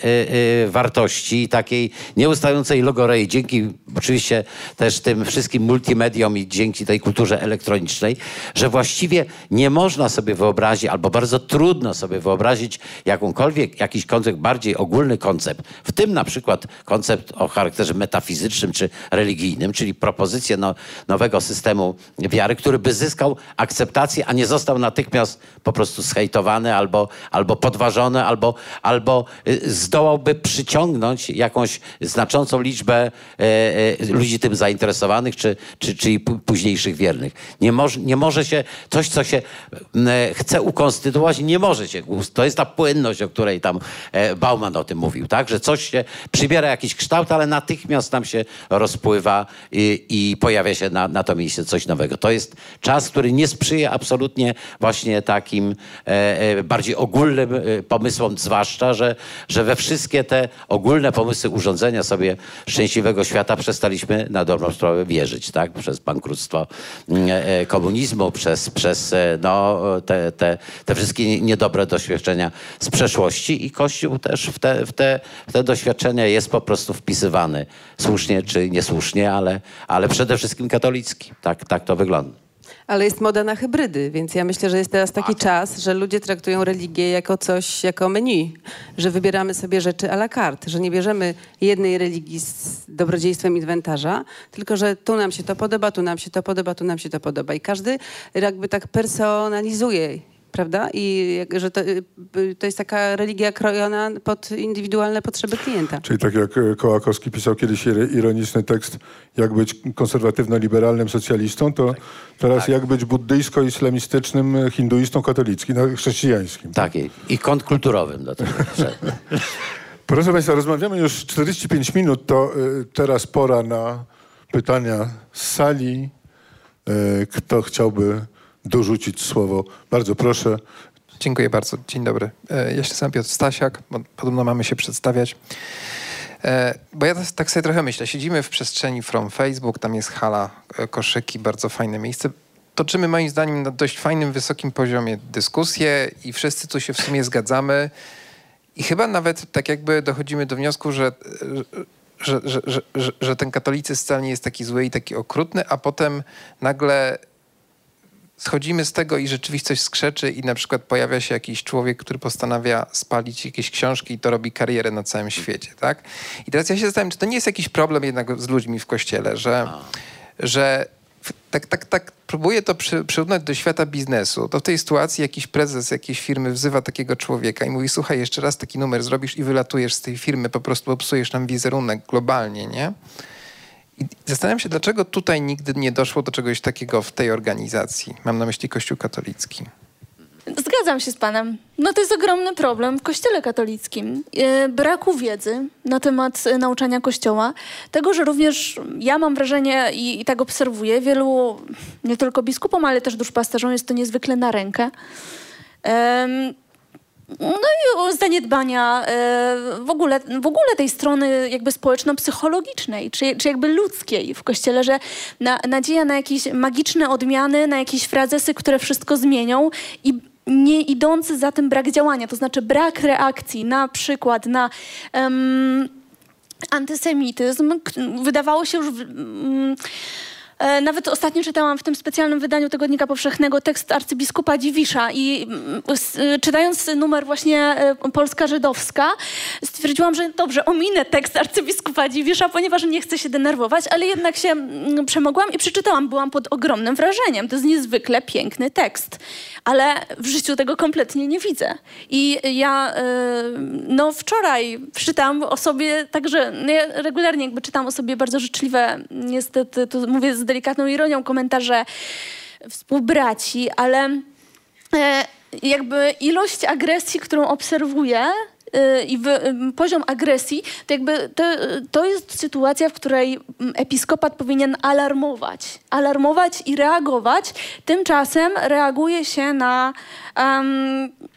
S6: e, wartości, takiej nieustającej logorei, dzięki oczywiście też tym wszystkim multimediom i dzięki tej kulturze elektronicznej, że właściwie nie można sobie wyobrazić, albo bardzo trudno sobie wyobrazić jakąkolwiek, jakiś koncept, bardziej ogólny koncept, w tym na przykład koncept o charakterze metafizycznym czy religijnym, czyli propozycję no, nowego systemu wiary, który by zyskał akceptację, a nie został natychmiast po prostu zhejtowany albo, albo podważony, albo, albo y, zdołałby przyciągnąć jakąś znaczącą liczbę e, e, ludzi tym zainteresowanych, czy, czy, czy późniejszych wiernych. Nie, moż, nie może się, coś co się e, chce ukonstytuować, nie może się, to jest ta płynność, o której tam e, Bauman o tym mówił, tak, że coś się przybiera jakiś kształt, ale natychmiast tam się rozpływa i, i pojawia się na, na to miejsce coś nowego. To jest czas, który nie sprzyja absolutnie właśnie takim e, bardziej ogólnym pomysłom, zwłaszcza, że, że we wszystkie te ogólne pomysły urządzenia sobie szczęśliwego świata przestaliśmy na dobrą sprawę wierzyć, tak? Przez bankructwo mm, e, przez, przez e, no, te, te, te wszystkie niedobre doświadczenia z przeszłości i Kościół też w te, w te, w te doświadczenia jest po prostu wpisywany. Słusznie czy niesłusznie, ale, ale przede wszystkim katolicki. Tak, tak to wygląda.
S5: Ale jest moda na hybrydy, więc ja myślę, że jest teraz taki czas, że ludzie traktują religię jako coś, jako menu, że wybieramy sobie rzeczy à la carte, że nie bierzemy jednej religii z dobrodziejstwem inwentarza, tylko że tu nam się to podoba, tu nam się to podoba, tu nam się to podoba. I każdy jakby tak personalizuje, prawda? I że to, y, to jest taka religia krojona pod indywidualne potrzeby klienta.
S3: Czyli tak jak e, Kołakowski pisał kiedyś ir- ironiczny tekst, jak być konserwatywno-liberalnym socjalistą, to teraz jak być buddyjsko-islamistycznym hinduistą katolickim, no, chrześcijańskim.
S6: Takiej. I kąt kulturowym do tego.
S3: Proszę Państwa, rozmawiamy już 45 minut, to y, teraz pora na pytania z sali. Y, kto chciałby dorzucić słowo? Bardzo proszę.
S7: Dziękuję bardzo. Dzień dobry. E, Ja się nazywam Piotr Stasiak, podobno mamy się przedstawiać. E, Bo ja tak- sobie trochę myślę. Siedzimy w przestrzeni From Facebook, tam jest hala, e, koszyki, bardzo fajne miejsce. Toczymy moim zdaniem na dość fajnym, wysokim poziomie dyskusje i wszyscy tu się w sumie zgadzamy. I chyba nawet tak jakby dochodzimy do wniosku, że, że, że, że ten katolicyzm wcale nie jest taki zły i taki okrutny, a potem nagle schodzimy z tego i rzeczywistość skrzeczy i na przykład pojawia się jakiś człowiek, który postanawia spalić jakieś książki i to robi karierę na całym świecie, tak? I teraz ja się zastanawiam, czy to nie jest jakiś problem jednak z ludźmi w kościele, że, że tak, tak, tak próbuję to przy, przyrównać do świata biznesu. To w tej sytuacji jakiś prezes jakiejś firmy wzywa takiego człowieka i mówi, słuchaj, jeszcze raz taki numer zrobisz i wylatujesz z tej firmy, po prostu popsujesz nam wizerunek globalnie, nie? I zastanawiam się, dlaczego tutaj nigdy nie doszło do czegoś takiego w tej organizacji. Mam na myśli Kościół katolicki.
S4: Zgadzam się z panem. No to jest ogromny problem w kościele katolickim. E, braku wiedzy na temat e, nauczania kościoła. Tego, że również ja mam wrażenie i, i tak obserwuję, wielu, nie tylko biskupom, ale też duszpasterzom jest to niezwykle na rękę. No i zaniedbania e, w ogóle, w ogóle tej strony jakby społeczno-psychologicznej, czy, czy jakby ludzkiej w kościele, że na, nadzieja na jakieś magiczne odmiany, na jakieś frazesy, które wszystko zmienią i nie idący za tym brak działania, to znaczy brak reakcji na przykład na em, antysemityzm, wydawało się już nawet ostatnio czytałam w tym specjalnym wydaniu Tygodnika Powszechnego tekst arcybiskupa Dziwisza i mm, y, czytając numer właśnie e, Polska Żydowska stwierdziłam, że dobrze, ominę tekst arcybiskupa Dziwisza, ponieważ nie chcę się denerwować, ale jednak się mm, przemogłam i przeczytałam. Byłam pod ogromnym wrażeniem. To jest niezwykle piękny tekst, ale w życiu tego kompletnie nie widzę. I ja e, no wczoraj czytam o sobie także, no ja regularnie jakby czytam o sobie bardzo życzliwe, niestety, tu mówię z delikatną ironią, komentarze współbraci, ale e, jakby ilość agresji, którą obserwuję e, i m, poziom agresji, to jakby to, to jest sytuacja, w której episkopat powinien alarmować. Alarmować i reagować. Tymczasem reaguje się na... em,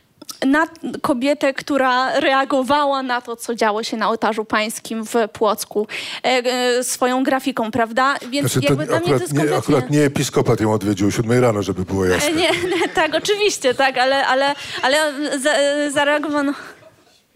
S4: na kobietę, która reagowała na to, co działo się na ołtarzu pańskim w Płocku, e, e, swoją grafiką, prawda? Więc
S3: Znaczy,
S4: jakby dla
S3: akurat, nie, akurat nie episkopat ją odwiedził o 7 rano, żeby było jasne.
S4: E, Nie, nie, tak, oczywiście, tak, ale, ale, ale za, zareagowano.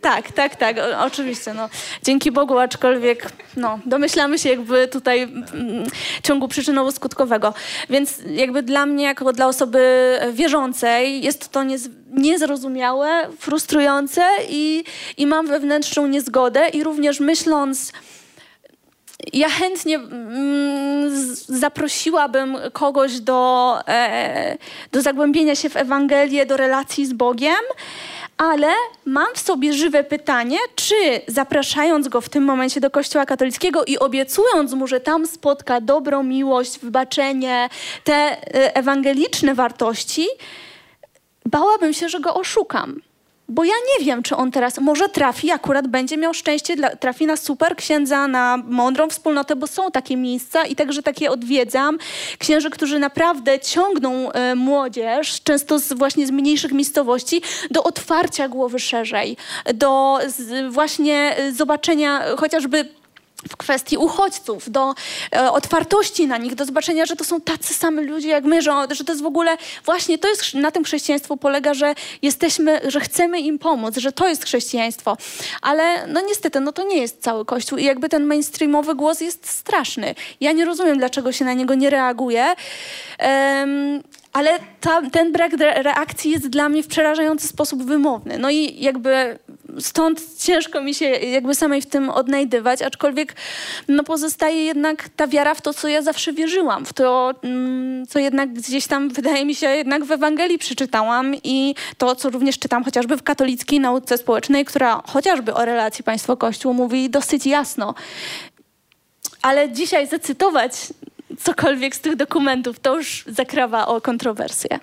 S4: Tak, tak, tak, o, oczywiście. No. Dzięki Bogu, aczkolwiek no, domyślamy się jakby tutaj mm, ciągu przyczynowo-skutkowego. Więc jakby dla mnie, jako dla osoby wierzącej, jest to niez, niezrozumiałe, frustrujące i, i mam wewnętrzną niezgodę i również myśląc ja chętnie mm, zaprosiłabym kogoś do, e, do zagłębienia się w Ewangelię, do relacji z Bogiem, ale mam w sobie żywe pytanie, czy zapraszając go w tym momencie do Kościoła katolickiego i obiecując mu, że tam spotka dobrą miłość, wybaczenie, te e, ewangeliczne wartości, bałabym się, że go oszukam. Bo ja nie wiem, czy on teraz może trafi, akurat będzie miał szczęście, dla, trafi na super księdza, na mądrą wspólnotę, bo są takie miejsca i także takie odwiedzam. Księży, którzy naprawdę ciągną e, młodzież, często z, właśnie z mniejszych miejscowości, do otwarcia głowy szerzej, do z, właśnie e, zobaczenia chociażby w kwestii uchodźców, do e, otwartości na nich, do zobaczenia, że to są tacy sami ludzie jak my, że, że to jest w ogóle właśnie to jest na tym chrześcijaństwo polega, że jesteśmy, że chcemy im pomóc, że to jest chrześcijaństwo. Ale no niestety, no to nie jest cały Kościół i jakby ten mainstreamowy głos jest straszny. Ja nie rozumiem, dlaczego się na niego nie reaguje. Ale ta, ten brak re- reakcji jest dla mnie w przerażający sposób wymowny. No i jakby stąd ciężko mi się jakby samej w tym odnajdywać, aczkolwiek no pozostaje jednak ta wiara w to, co ja zawsze wierzyłam, w to, mm, co jednak gdzieś tam wydaje mi się jednak w Ewangelii przeczytałam i to, co również czytam chociażby w katolickiej nauce społecznej, która chociażby o relacji państwo-kościół mówi dosyć jasno. Ale dzisiaj zacytować cokolwiek z tych dokumentów, to już zakrawa o kontrowersję.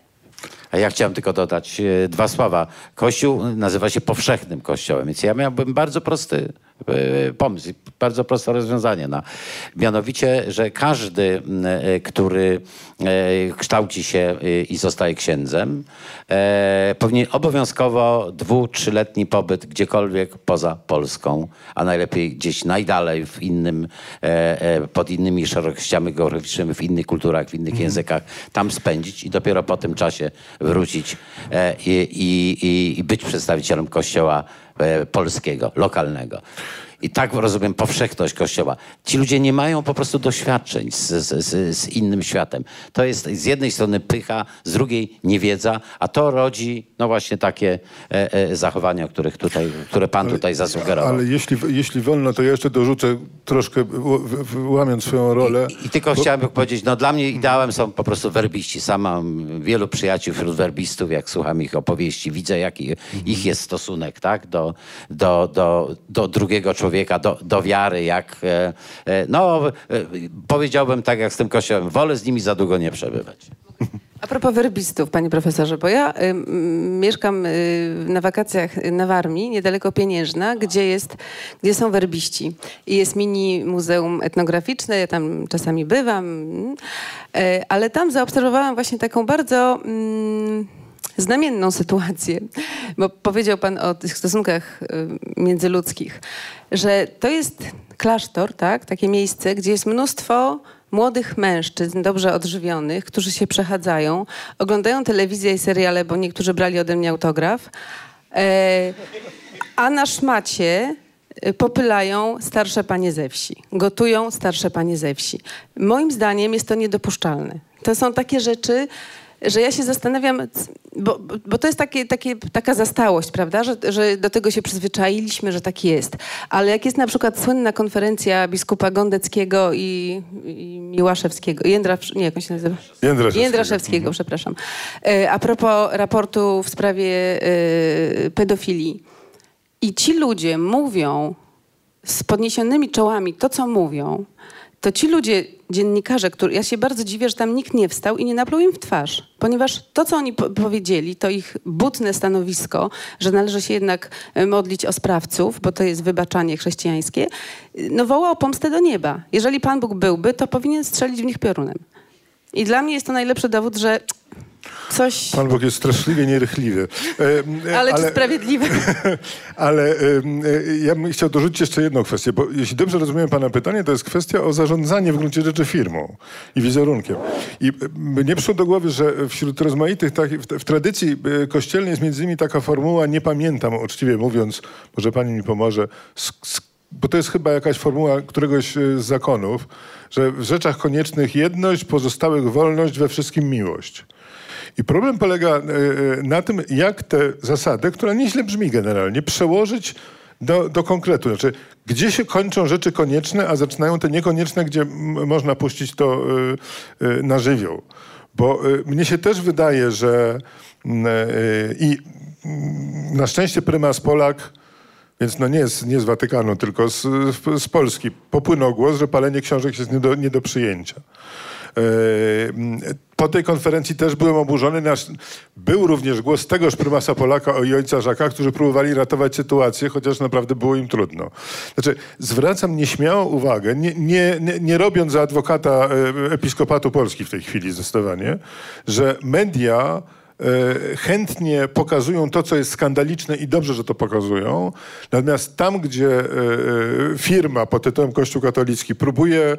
S6: Ja chciałem tylko dodać e, dwa słowa. Kościół nazywa się powszechnym kościołem, więc ja miałbym bardzo prosty pomysł, bardzo proste rozwiązanie. Na, mianowicie, że każdy, e, który e, kształci się e, i zostaje księdzem, e, powinien obowiązkowo dwu, trzyletni pobyt gdziekolwiek poza Polską, a najlepiej gdzieś najdalej w innym, e, e, pod innymi szerokościami geograficznymi, w innych kulturach, w innych językach, tam spędzić i dopiero po tym czasie wrócić e, i, i, i, być przedstawicielem kościoła e, polskiego, lokalnego. I tak rozumiem powszechność Kościoła. Ci ludzie nie mają po prostu doświadczeń z, z, z, innym światem. To jest z jednej strony pycha, z drugiej niewiedza, a to rodzi no właśnie takie e, e, zachowania, których tutaj, które pan tutaj zasugerował.
S3: Ale jeśli, jeśli wolno, to ja jeszcze dorzucę troszkę, łamiąc swoją rolę.
S6: I tylko chciałem powiedzieć, no dla mnie ideałem są po prostu werbiści. Sam mam wielu przyjaciół wśród werbistów, jak słucham ich opowieści, widzę jaki ich jest stosunek, tak, do, do, do, do drugiego człowieka, do, do wiary, jak, e, e, no e, powiedziałbym tak jak z tym kościołem, wolę z nimi za długo nie przebywać.
S5: A propos werbistów, panie profesorze, bo ja y, mieszkam y, na wakacjach na Warmii, niedaleko Pieniężna, gdzie, jest, gdzie są werbiści. I jest mini muzeum etnograficzne, ja tam czasami bywam, mm, y, ale tam zaobserwowałam właśnie taką bardzo... znamienną sytuację, bo powiedział Pan o tych stosunkach y, międzyludzkich, że to jest klasztor, tak? takie miejsce, gdzie jest mnóstwo młodych mężczyzn, dobrze odżywionych, którzy się przechadzają, oglądają telewizję i seriale, bo niektórzy brali ode mnie autograf, e, a na szmacie y, popylają starsze panie ze wsi, gotują starsze panie ze wsi. Moim zdaniem jest to niedopuszczalne. To są takie rzeczy, że ja się zastanawiam, bo, bo to jest takie, takie, taka zastałość, prawda, że, że do tego się przyzwyczailiśmy, że tak jest. Ale jak jest na przykład słynna konferencja biskupa Gondeckiego i, i Miłaszewskiego, Jędra, nie, jak on się nazywa?
S3: Jędraszewskiego.
S5: Jędraszewskiego, mhm. przepraszam. E, a propos raportu w sprawie e, pedofilii. I ci ludzie mówią z podniesionymi czołami to, co mówią, to ci ludzie, dziennikarze, którzy, ja się bardzo dziwię, że tam nikt nie wstał i nie napluł im w twarz, ponieważ to, co oni po powiedzieli, to ich butne stanowisko, że należy się jednak e, modlić o sprawców, bo to jest wybaczanie chrześcijańskie, no woła o pomstę do nieba. Jeżeli Pan Bóg byłby, to powinien strzelić w nich piorunem. I dla mnie jest to najlepszy dowód, że Coś...
S3: Pan Bóg jest straszliwie nierychliwy.
S5: E, ale, ale czy sprawiedliwy?
S3: ale e, ja bym chciał dorzucić jeszcze jedną kwestię, bo jeśli dobrze rozumiem Pana pytanie, to jest kwestia o zarządzanie w gruncie rzeczy firmą i wizerunkiem. I mnie przyszło do głowy, że wśród rozmaitych, tak, w, w tradycji e, kościelnej jest między innymi taka formuła, nie pamiętam uczciwie mówiąc, może Pani mi pomoże, bo to jest chyba jakaś formuła któregoś z zakonów, że w rzeczach koniecznych jedność, pozostałych wolność, we wszystkim miłość. I problem polega e, e, na tym, jak te zasady, która nieźle brzmi generalnie, przełożyć do, do konkretu. Znaczy, gdzie się kończą rzeczy konieczne, a zaczynają te niekonieczne, gdzie można puścić to e, na żywioł. Bo mnie się też wydaje, że i na szczęście prymas Polak, więc no nie z, nie z Watykanu, tylko z, z Polski, popłynął głos, że palenie książek jest nie do, nie do przyjęcia. Po tej konferencji też byłem oburzony. Nasz, był również głos tegoż prymasa Polaka i ojca Żaka, którzy próbowali ratować sytuację, chociaż naprawdę było im trudno. Znaczy, zwracam nieśmiałą uwagę, nie, nie, nie, nie robiąc za adwokata e, Episkopatu Polski w tej chwili zdecydowanie, że media e, chętnie pokazują to, co jest skandaliczne i dobrze, że to pokazują. Natomiast tam, gdzie e, firma pod tytułem Kościół katolicki próbuje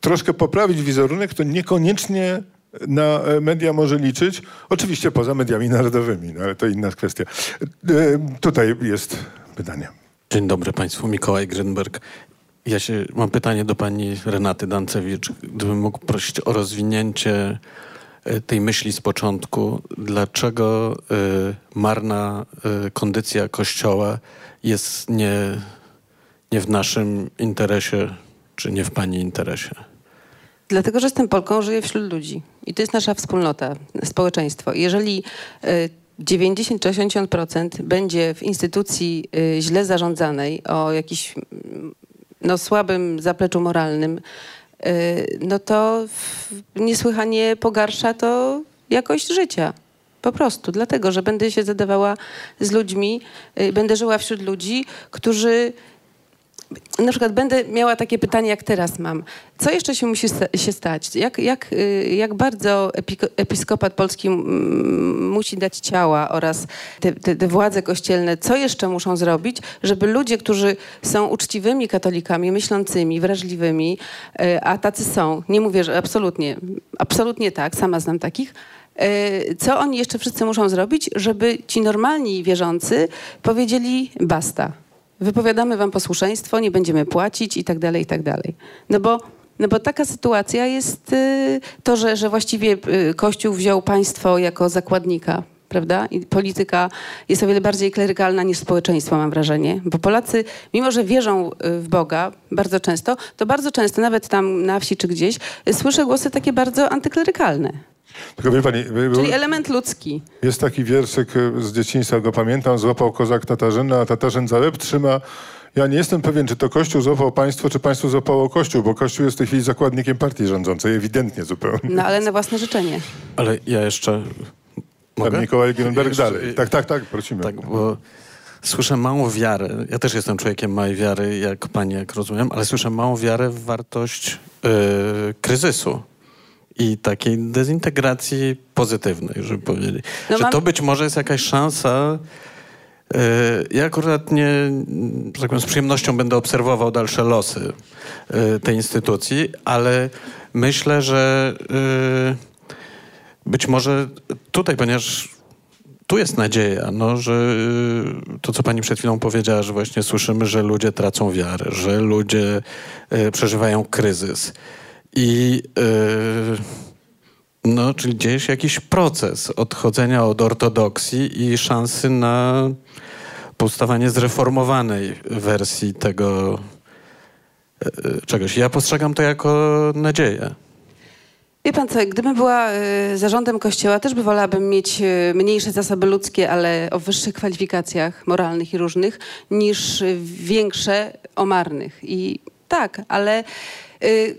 S3: troszkę poprawić wizerunek, to niekoniecznie na e, media może liczyć. Oczywiście poza mediami narodowymi, no ale to inna kwestia. E, tutaj jest pytanie.
S8: Dzień dobry Państwu, Mikołaj Grenberg. Ja się, mam pytanie do pani Renaty Dancewicz. Gdybym mógł prosić o rozwinięcie e, tej myśli z początku, dlaczego y, marna y, kondycja Kościoła jest nie, nie w naszym interesie czy nie w Pani interesie?
S5: Dlatego, że jestem Polką, żyję wśród ludzi. I to jest nasza wspólnota, społeczeństwo. Jeżeli 90-80% y, będzie w instytucji y, źle zarządzanej, o jakimś mm, no, słabym zapleczu moralnym, y, no to niesłychanie pogarsza to jakość życia. Po prostu, dlatego, że będę się zadawała z ludźmi, będę żyła wśród ludzi, którzy na przykład będę miała takie pytanie, jak teraz mam. Co jeszcze się musi sta się stać? Jak, jak, y, jak bardzo episkopat polski musi dać ciała oraz te, te, te, władze kościelne, co jeszcze muszą zrobić, żeby ludzie, którzy są uczciwymi katolikami, myślącymi, wrażliwymi, y, a tacy są, nie mówię, że absolutnie, absolutnie tak, sama znam takich, y, co oni jeszcze wszyscy muszą zrobić, żeby ci normalni wierzący powiedzieli basta wypowiadamy wam posłuszeństwo, nie będziemy płacić i tak dalej, i tak dalej. No bo, no bo taka sytuacja jest y, to, że, że właściwie y, Kościół wziął państwo jako zakładnika prawda? I polityka jest o wiele bardziej klerykalna niż społeczeństwo, mam wrażenie. Bo Polacy, mimo że wierzą y, w Boga bardzo często, to bardzo często, nawet tam na wsi czy gdzieś, słyszę głosy takie bardzo antyklerykalne.
S3: Tylko wie pani,
S5: Czyli element ludzki.
S3: Jest taki wierszyk e, z dzieciństwa, go pamiętam, złapał kozak Tatarzyna, a Tatarzyn za łeb trzyma. Ja nie jestem pewien, czy to Kościół złapał państwo, czy państwo złapało Kościół, bo Kościół jest w tej chwili zakładnikiem partii rządzącej, ewidentnie zupełnie.
S5: No ale na własne życzenie.
S8: Ale ja jeszcze...
S3: Mogę? Pan Mikołaj Grunberg dalej. Tak, tak, tak, prosimy.
S8: Tak, bo słyszę małą wiarę. Ja też jestem człowiekiem małej wiary, jak pani, jak rozumiem, ale słyszę małą wiarę w wartość yy, kryzysu i takiej dezintegracji pozytywnej, żeby powiedzieć. No że mam... to być może jest jakaś szansa. E, ja akurat nie, że tak powiem, z przyjemnością będę obserwował dalsze losy e, tej instytucji, ale myślę, że być może tutaj, ponieważ tu jest nadzieja, no, że y, to, co pani przed chwilą powiedziała, że właśnie słyszymy, że ludzie tracą wiarę, że ludzie y, przeżywają kryzys. I y, no, czyli dzieje się jakiś proces odchodzenia od ortodoksji i szansy na powstawanie zreformowanej wersji tego y, czegoś. Ja postrzegam to jako nadzieję.
S5: Wie pan co, gdybym była y, zarządem kościoła, też by wolałabym mieć y, mniejsze zasoby ludzkie, ale o wyższych kwalifikacjach moralnych i różnych, niż y, większe o marnych. I tak, ale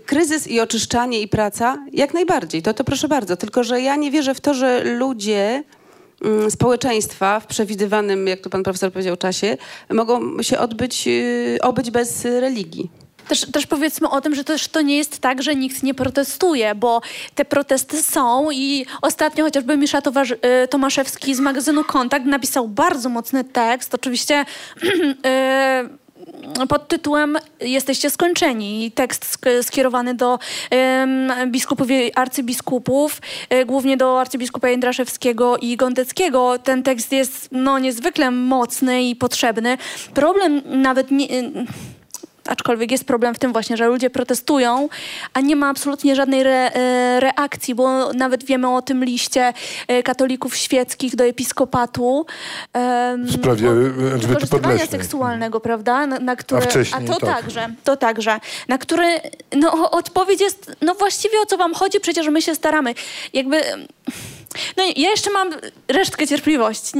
S5: kryzys i oczyszczanie i praca, jak najbardziej, to, to proszę bardzo. Tylko, że ja nie wierzę w to, że ludzie mm, społeczeństwa w przewidywanym, jak tu pan profesor powiedział, czasie, mogą się odbyć, obyć bez religii.
S4: Też, też powiedzmy o tym, że też to nie jest tak, że nikt nie protestuje, bo te protesty są i ostatnio chociażby Misza y, Tomaszewski z magazynu Kontakt napisał bardzo mocny tekst, oczywiście y, pod tytułem Jesteście skończeni. Tekst sk- skierowany do biskupów i arcybiskupów, y, głównie do arcybiskupa Jędraszewskiego i Gondeckiego. Ten tekst jest no, niezwykle mocny i potrzebny. Problem nawet nie... Aczkolwiek jest problem w tym właśnie, że ludzie protestują, a nie ma absolutnie żadnej re, e, reakcji, bo nawet wiemy o tym liście e, katolików świeckich do episkopatu.
S3: W sprawie Elżbiety
S4: wykorzystywania
S3: Podleśnej.
S4: seksualnego, prawda? Na, na które,
S3: wcześniej,
S4: to
S3: tak.
S4: także, to także. Na które no, odpowiedź jest, no właściwie o co wam chodzi, przecież my się staramy. Jakby... No ja jeszcze mam resztkę cierpliwości.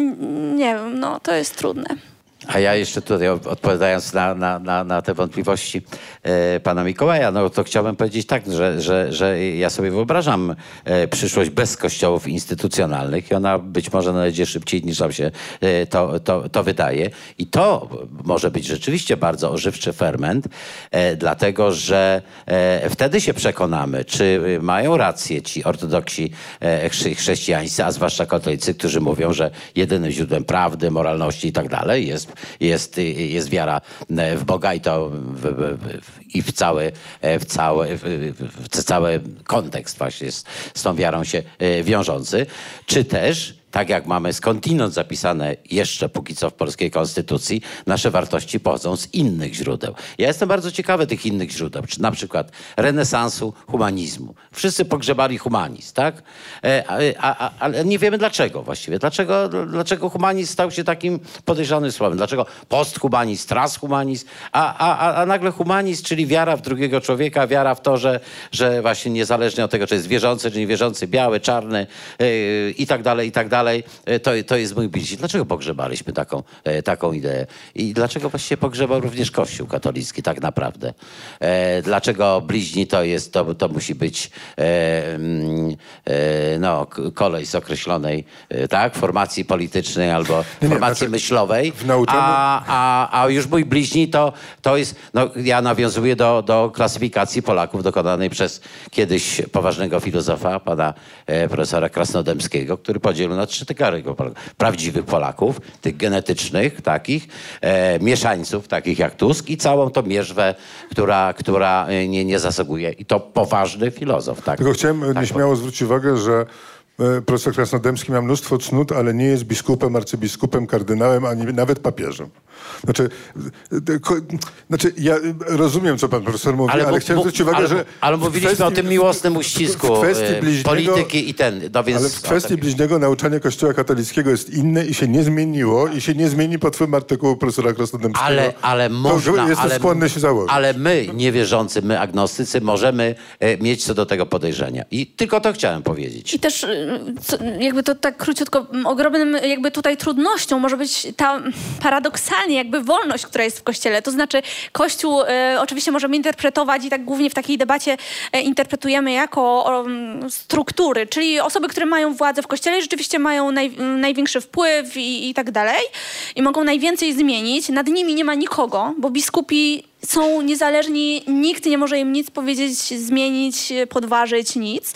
S4: Nie wiem, no to jest trudne.
S6: A ja jeszcze tutaj odpowiadając na, na, na, na te wątpliwości e, pana Mikołaja, no to chciałbym powiedzieć tak, że, że, że ja sobie wyobrażam e, przyszłość bez kościołów instytucjonalnych i ona być może nadejdzie szybciej niż nam się e, to, to, to wydaje. I to może być rzeczywiście bardzo ożywczy ferment, e, dlatego że e, wtedy się przekonamy, czy mają rację ci ortodoksi e, chrze- chrześcijańscy, a zwłaszcza katolicy, którzy mówią, że jedynym źródłem prawdy, moralności i tak dalej jest, jest, jest wiara e, w Boga i to w, w, i w cały, e, w, cały, w cały kontekst właśnie z, z tą wiarą się e, wiążący, czy też tak jak mamy skądinąd zapisane jeszcze póki co w polskiej konstytucji, nasze wartości pochodzą z innych źródeł. Ja jestem bardzo ciekawy tych innych źródeł, czy na przykład renesansu, humanizmu. Wszyscy pogrzebali humanizm, tak? E, ale nie wiemy dlaczego właściwie. Dlaczego, dlaczego humanizm stał się takim podejrzanym słowem? Dlaczego posthumanizm, transhumanizm, a, a, a nagle humanizm, czyli wiara w drugiego człowieka, wiara w to, że, że właśnie niezależnie od tego, czy jest wierzący, czy niewierzący, biały, czarny yy, i tak dalej, i tak dalej, yy, to, to jest mój bliźni. Dlaczego pogrzebaliśmy taką, yy, taką ideę? I dlaczego właściwie pogrzebał również Kościół katolicki tak naprawdę? E, dlaczego bliźni to jest, to, to musi być e, mm, e, no, kolej z określonej e, tak, formacji politycznej albo
S3: nie,
S6: formacji
S3: znaczy
S6: myślowej, a, a, a już mój bliźni to, to jest, no ja nawiązuję do, do klasyfikacji Polaków dokonanej przez kiedyś poważnego filozofa, pana e, profesora Krasnodębskiego, który podzielił na trzy kategorie Polaków. Prawdziwych Polaków, tych genetycznych takich, e, mieszańców takich jak Tusk i całą tą mierzwę, która, która e, nie, nie zasługuje. I to poważny filozof. Tak,
S3: Tylko chciałem
S6: tak
S3: nieśmiało zwrócić uwagę, że profesor Krasnodębski ma mnóstwo cnót, ale nie jest biskupem, arcybiskupem, kardynałem, ani nawet papieżem. Znaczy, e, ko, znaczy ja e, rozumiem, co pan profesor mówi, ale,
S6: mu-
S3: chciałem
S6: mu-
S3: zwrócić uwagę,
S6: ale,
S3: że...
S6: Ale mówiliśmy
S3: kwestii-
S6: o tym miłosnym uścisku
S3: w kwestii
S6: e,
S3: bliźniego-
S6: polityki i ten. No więc,
S3: Ale w kwestii bliźniego nauczanie Kościoła katolickiego jest inne i się nie zmieniło i się nie zmieni pod wpływem artykułu profesora Krasnodębskiego.
S6: Ale, ale
S3: To
S6: można.
S3: Jestem
S6: ale,
S3: skłonny się założyć.
S6: Ale my, niewierzący, my agnostycy, możemy e, mieć co do tego podejrzenia. I tylko to chciałem powiedzieć.
S4: I też co, jakby to tak króciutko, ogromnym jakby tutaj trudnością może być ta paradoksalnie jakby wolność, która jest w Kościele. To znaczy Kościół e, oczywiście możemy interpretować i tak głównie w takiej debacie e, interpretujemy jako o, struktury, czyli osoby, które mają władzę w Kościele i rzeczywiście mają naj, największy wpływ i, i tak dalej i mogą najwięcej zmienić. Nad nimi nie ma nikogo, bo biskupi są niezależni, nikt nie może im nic powiedzieć, zmienić, podważyć, nic,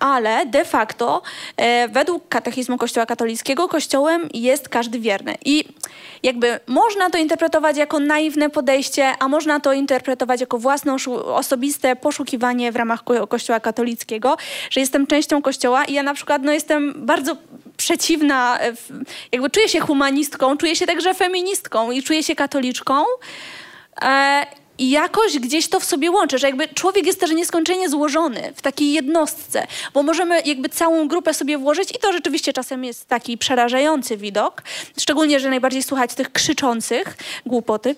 S4: ale de facto e, według katechizmu Kościoła katolickiego kościołem jest każdy wierny. I jakby można to interpretować jako naiwne podejście, a można to interpretować jako własne osobiste poszukiwanie w ramach ko- Kościoła katolickiego, że jestem częścią Kościoła i ja na przykład no, jestem bardzo przeciwna, e, jakby czuję się humanistką, czuję się także feministką i czuję się katoliczką. E, jakoś gdzieś to w sobie łączę, że jakby człowiek jest też nieskończenie złożony w takiej jednostce, bo możemy jakby całą grupę sobie włożyć i to rzeczywiście czasem jest taki przerażający widok, szczególnie, że najbardziej słuchać tych krzyczących głupoty.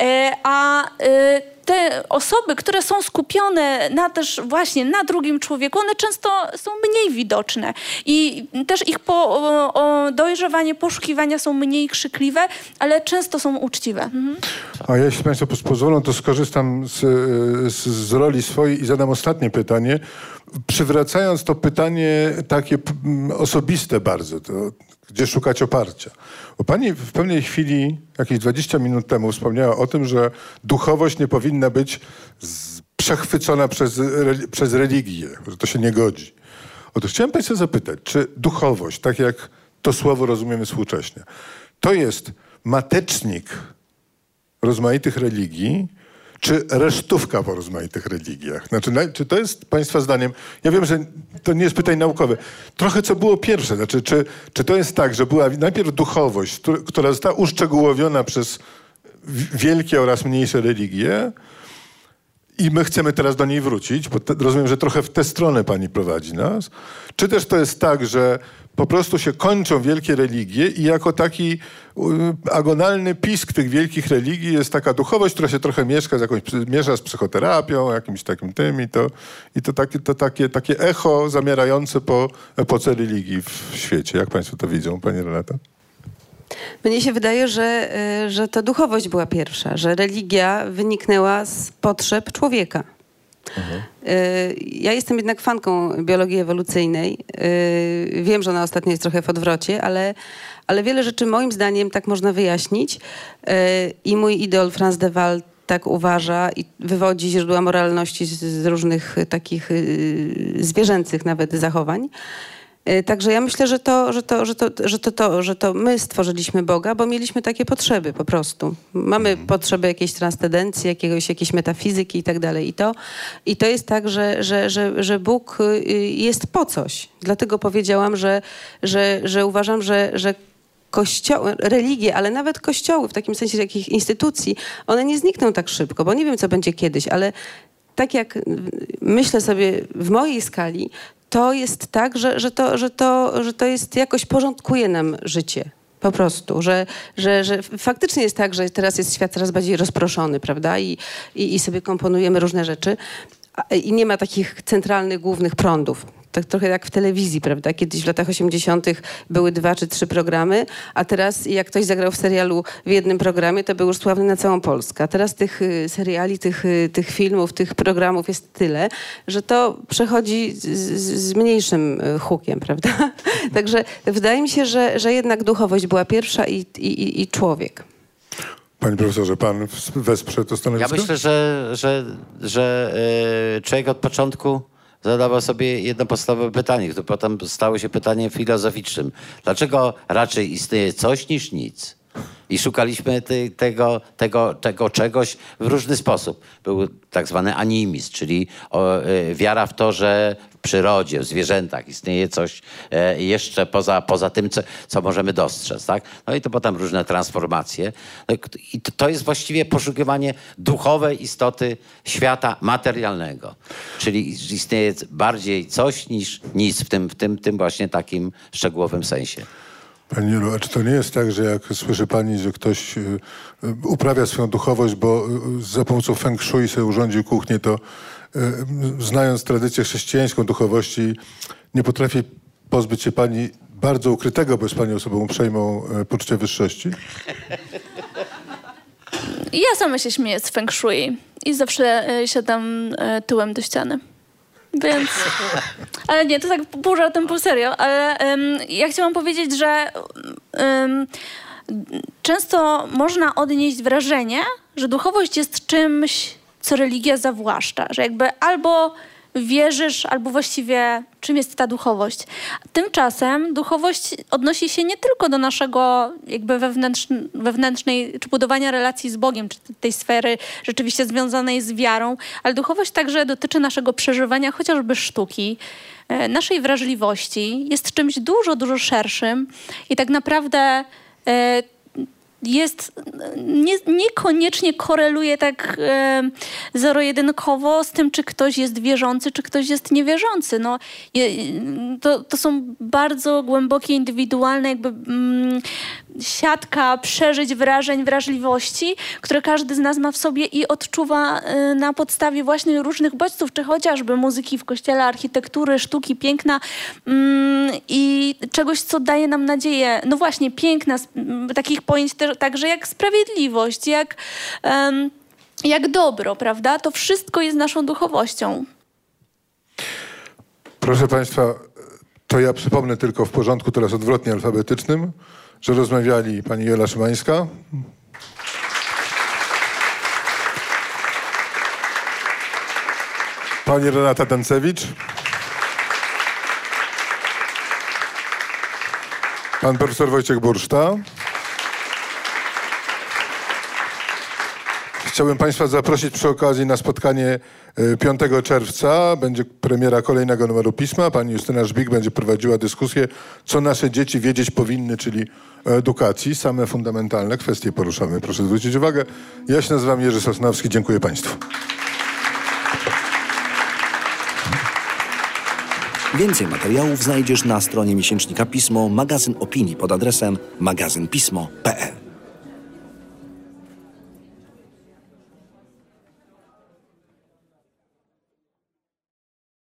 S4: E, A e, te osoby, które są skupione na też właśnie na drugim człowieku, one często są mniej widoczne i też ich po, o, o dojrzewanie, poszukiwania są mniej krzykliwe, ale często są uczciwe. Mhm.
S3: A jeśli Państwo pozwolą, to skorzystam z, z, z roli swojej i zadam ostatnie pytanie. Przywracając to pytanie takie osobiste bardzo, to gdzie szukać oparcia? Bo Pani w pewnej chwili, jakieś 20 minut temu wspomniała o tym, że duchowość nie powinna być przechwycona przez, re, przez religię, że to się nie godzi. Otóż chciałem Państwa zapytać, czy duchowość, tak jak to słowo rozumiemy współcześnie, to jest matecznik rozmaitych religii, czy resztówka po rozmaitych religiach? Znaczy, na- czy to jest Państwa zdaniem, ja wiem, że to nie jest pytanie naukowe, trochę co było pierwsze, znaczy, czy, czy to jest tak, że była najpierw duchowość, któr- która została uszczegółowiona przez wielkie oraz mniejsze religie i my chcemy teraz do niej wrócić, bo te, rozumiem, że trochę w tę stronę Pani prowadzi nas, czy też to jest tak, że po prostu się kończą wielkie religie i jako taki agonalny pisk tych wielkich religii jest taka duchowość, która się trochę mieszka z jakąś, miesza z psychoterapią, jakimś takim tym i to, i to, takie, to takie, takie echo zamierające po epoce religii w świecie. Jak Państwo to widzą, Pani Renata?
S5: Mnie się wydaje, że, y, że to duchowość była pierwsza, że religia wyniknęła z potrzeb człowieka. Y, Ja jestem jednak fanką biologii ewolucyjnej. Y, Wiem, że ona ostatnio jest trochę w odwrocie, ale, ale wiele rzeczy moim zdaniem tak można wyjaśnić. I mój idol Franz de Waal tak uważa i wywodzi źródła moralności z, różnych takich zwierzęcych nawet zachowań. Y, Także ja myślę, że to, że, to, że, to, że, to, to, że to my stworzyliśmy Boga, bo mieliśmy takie potrzeby po prostu. Mamy potrzeby jakiejś transcendencji, jakiegoś, jakiejś metafizyki i tak dalej. I to, i to jest tak, że, że, że, że Bóg y, jest po coś. Dlatego powiedziałam, że, że, że uważam, że, że kościoły, religie, ale nawet kościoły, w takim sensie jakich instytucji, one nie znikną tak szybko, bo nie wiem, co będzie kiedyś, ale tak jak y, myślę sobie w mojej skali, to jest tak, że, że, to, że, to, że to jest jakoś porządkuje nam życie. Po prostu, że, że, że faktycznie jest tak, że teraz jest świat coraz bardziej rozproszony, prawda? I, i, i sobie komponujemy różne rzeczy. I nie ma takich centralnych, głównych prądów. Tak trochę jak w telewizji, prawda? Kiedyś w latach 80. były dwa czy trzy programy, a teraz jak ktoś zagrał w serialu w jednym programie, to był już sławny na całą Polskę. A teraz tych y, seriali, tych, y, tych filmów, tych programów jest tyle, że to przechodzi z, z, mniejszym y, hukiem, prawda? Także wydaje mi się, że, że jednak duchowość była pierwsza i, i, i- człowiek.
S3: Panie profesorze, Pan wesprze to
S6: Ja
S3: stanowisko?
S6: myślę, że, że, że e, człowiek od początku zadawał sobie jedno podstawowe pytanie, które potem stało się pytaniem filozoficznym. Dlaczego raczej istnieje coś niż nic? I szukaliśmy te, tego, tego, tego czegoś w różny sposób. Był tak zwany animizm, czyli o, e, wiara w to, że w przyrodzie, w zwierzętach istnieje coś e, jeszcze poza, poza tym, co, co możemy dostrzec. Tak? No i to potem różne transformacje. No I to, to jest właściwie poszukiwanie duchowej istoty świata materialnego. Czyli istnieje bardziej coś niż nic w tym, w tym, tym właśnie takim szczegółowym sensie.
S3: Pani Julu, a czy to nie jest tak, że jak słyszy Pani, że ktoś y, y, uprawia swoją duchowość, bo y, za pomocą feng shui sobie urządził kuchnię, to znając tradycję chrześcijańską duchowości, nie potrafi pozbyć się Pani bardzo ukrytego, bo jest Pani osobą uprzejmą, poczucia wyższości?
S4: Ja sama się śmieję z feng shui i zawsze e, siadam e, tyłem do ściany. Więc. Ale nie, to tak pół żartem, pół serio. Ale em, ja chciałam powiedzieć, że em, często można odnieść wrażenie, że duchowość jest czymś, co religia zawłaszcza. Że jakby albo wierzysz, albo właściwie czym jest ta duchowość. Tymczasem duchowość odnosi się nie tylko do naszego jakby wewnętrzn wewnętrznej, czy budowania relacji z Bogiem, czy tej sfery rzeczywiście związanej z wiarą, ale duchowość także dotyczy naszego przeżywania chociażby sztuki, e, naszej wrażliwości, jest czymś dużo, dużo szerszym i tak naprawdę e, jest, nie, niekoniecznie koreluje tak e, zero-jedynkowo z tym, czy ktoś jest wierzący, czy ktoś jest niewierzący. No, je, to, to są bardzo głębokie, indywidualne jakby mm, siatka przeżyć, wrażeń, wrażliwości, które każdy z nas ma w sobie i odczuwa y, na podstawie właśnie różnych bodźców, czy chociażby muzyki w kościele, architektury, sztuki, piękna mm, i czegoś, co daje nam nadzieję. No właśnie, piękna, takich pojęć także jak sprawiedliwość, jak, jak dobro, prawda? To wszystko jest naszą duchowością.
S3: Proszę Państwa, to ja przypomnę tylko w porządku teraz odwrotnie alfabetycznym że rozmawiali pani Jola Szymańska, pani Renata Dancewicz, pan profesor Wojciech Burszta. Chciałbym Państwa zaprosić przy okazji na spotkanie 5 y, czerwca. Będzie premiera kolejnego numeru pisma. Pani Justyna Żbik będzie prowadziła dyskusję, co nasze dzieci wiedzieć powinny, czyli edukacji. Same fundamentalne kwestie poruszamy. Proszę zwrócić uwagę. Ja się nazywam Jerzy Sosnowski. Dziękuję Państwu.
S1: Więcej materiałów znajdziesz na stronie miesięcznika Pismo, magazyn opinii pod adresem magazynpismo.pl.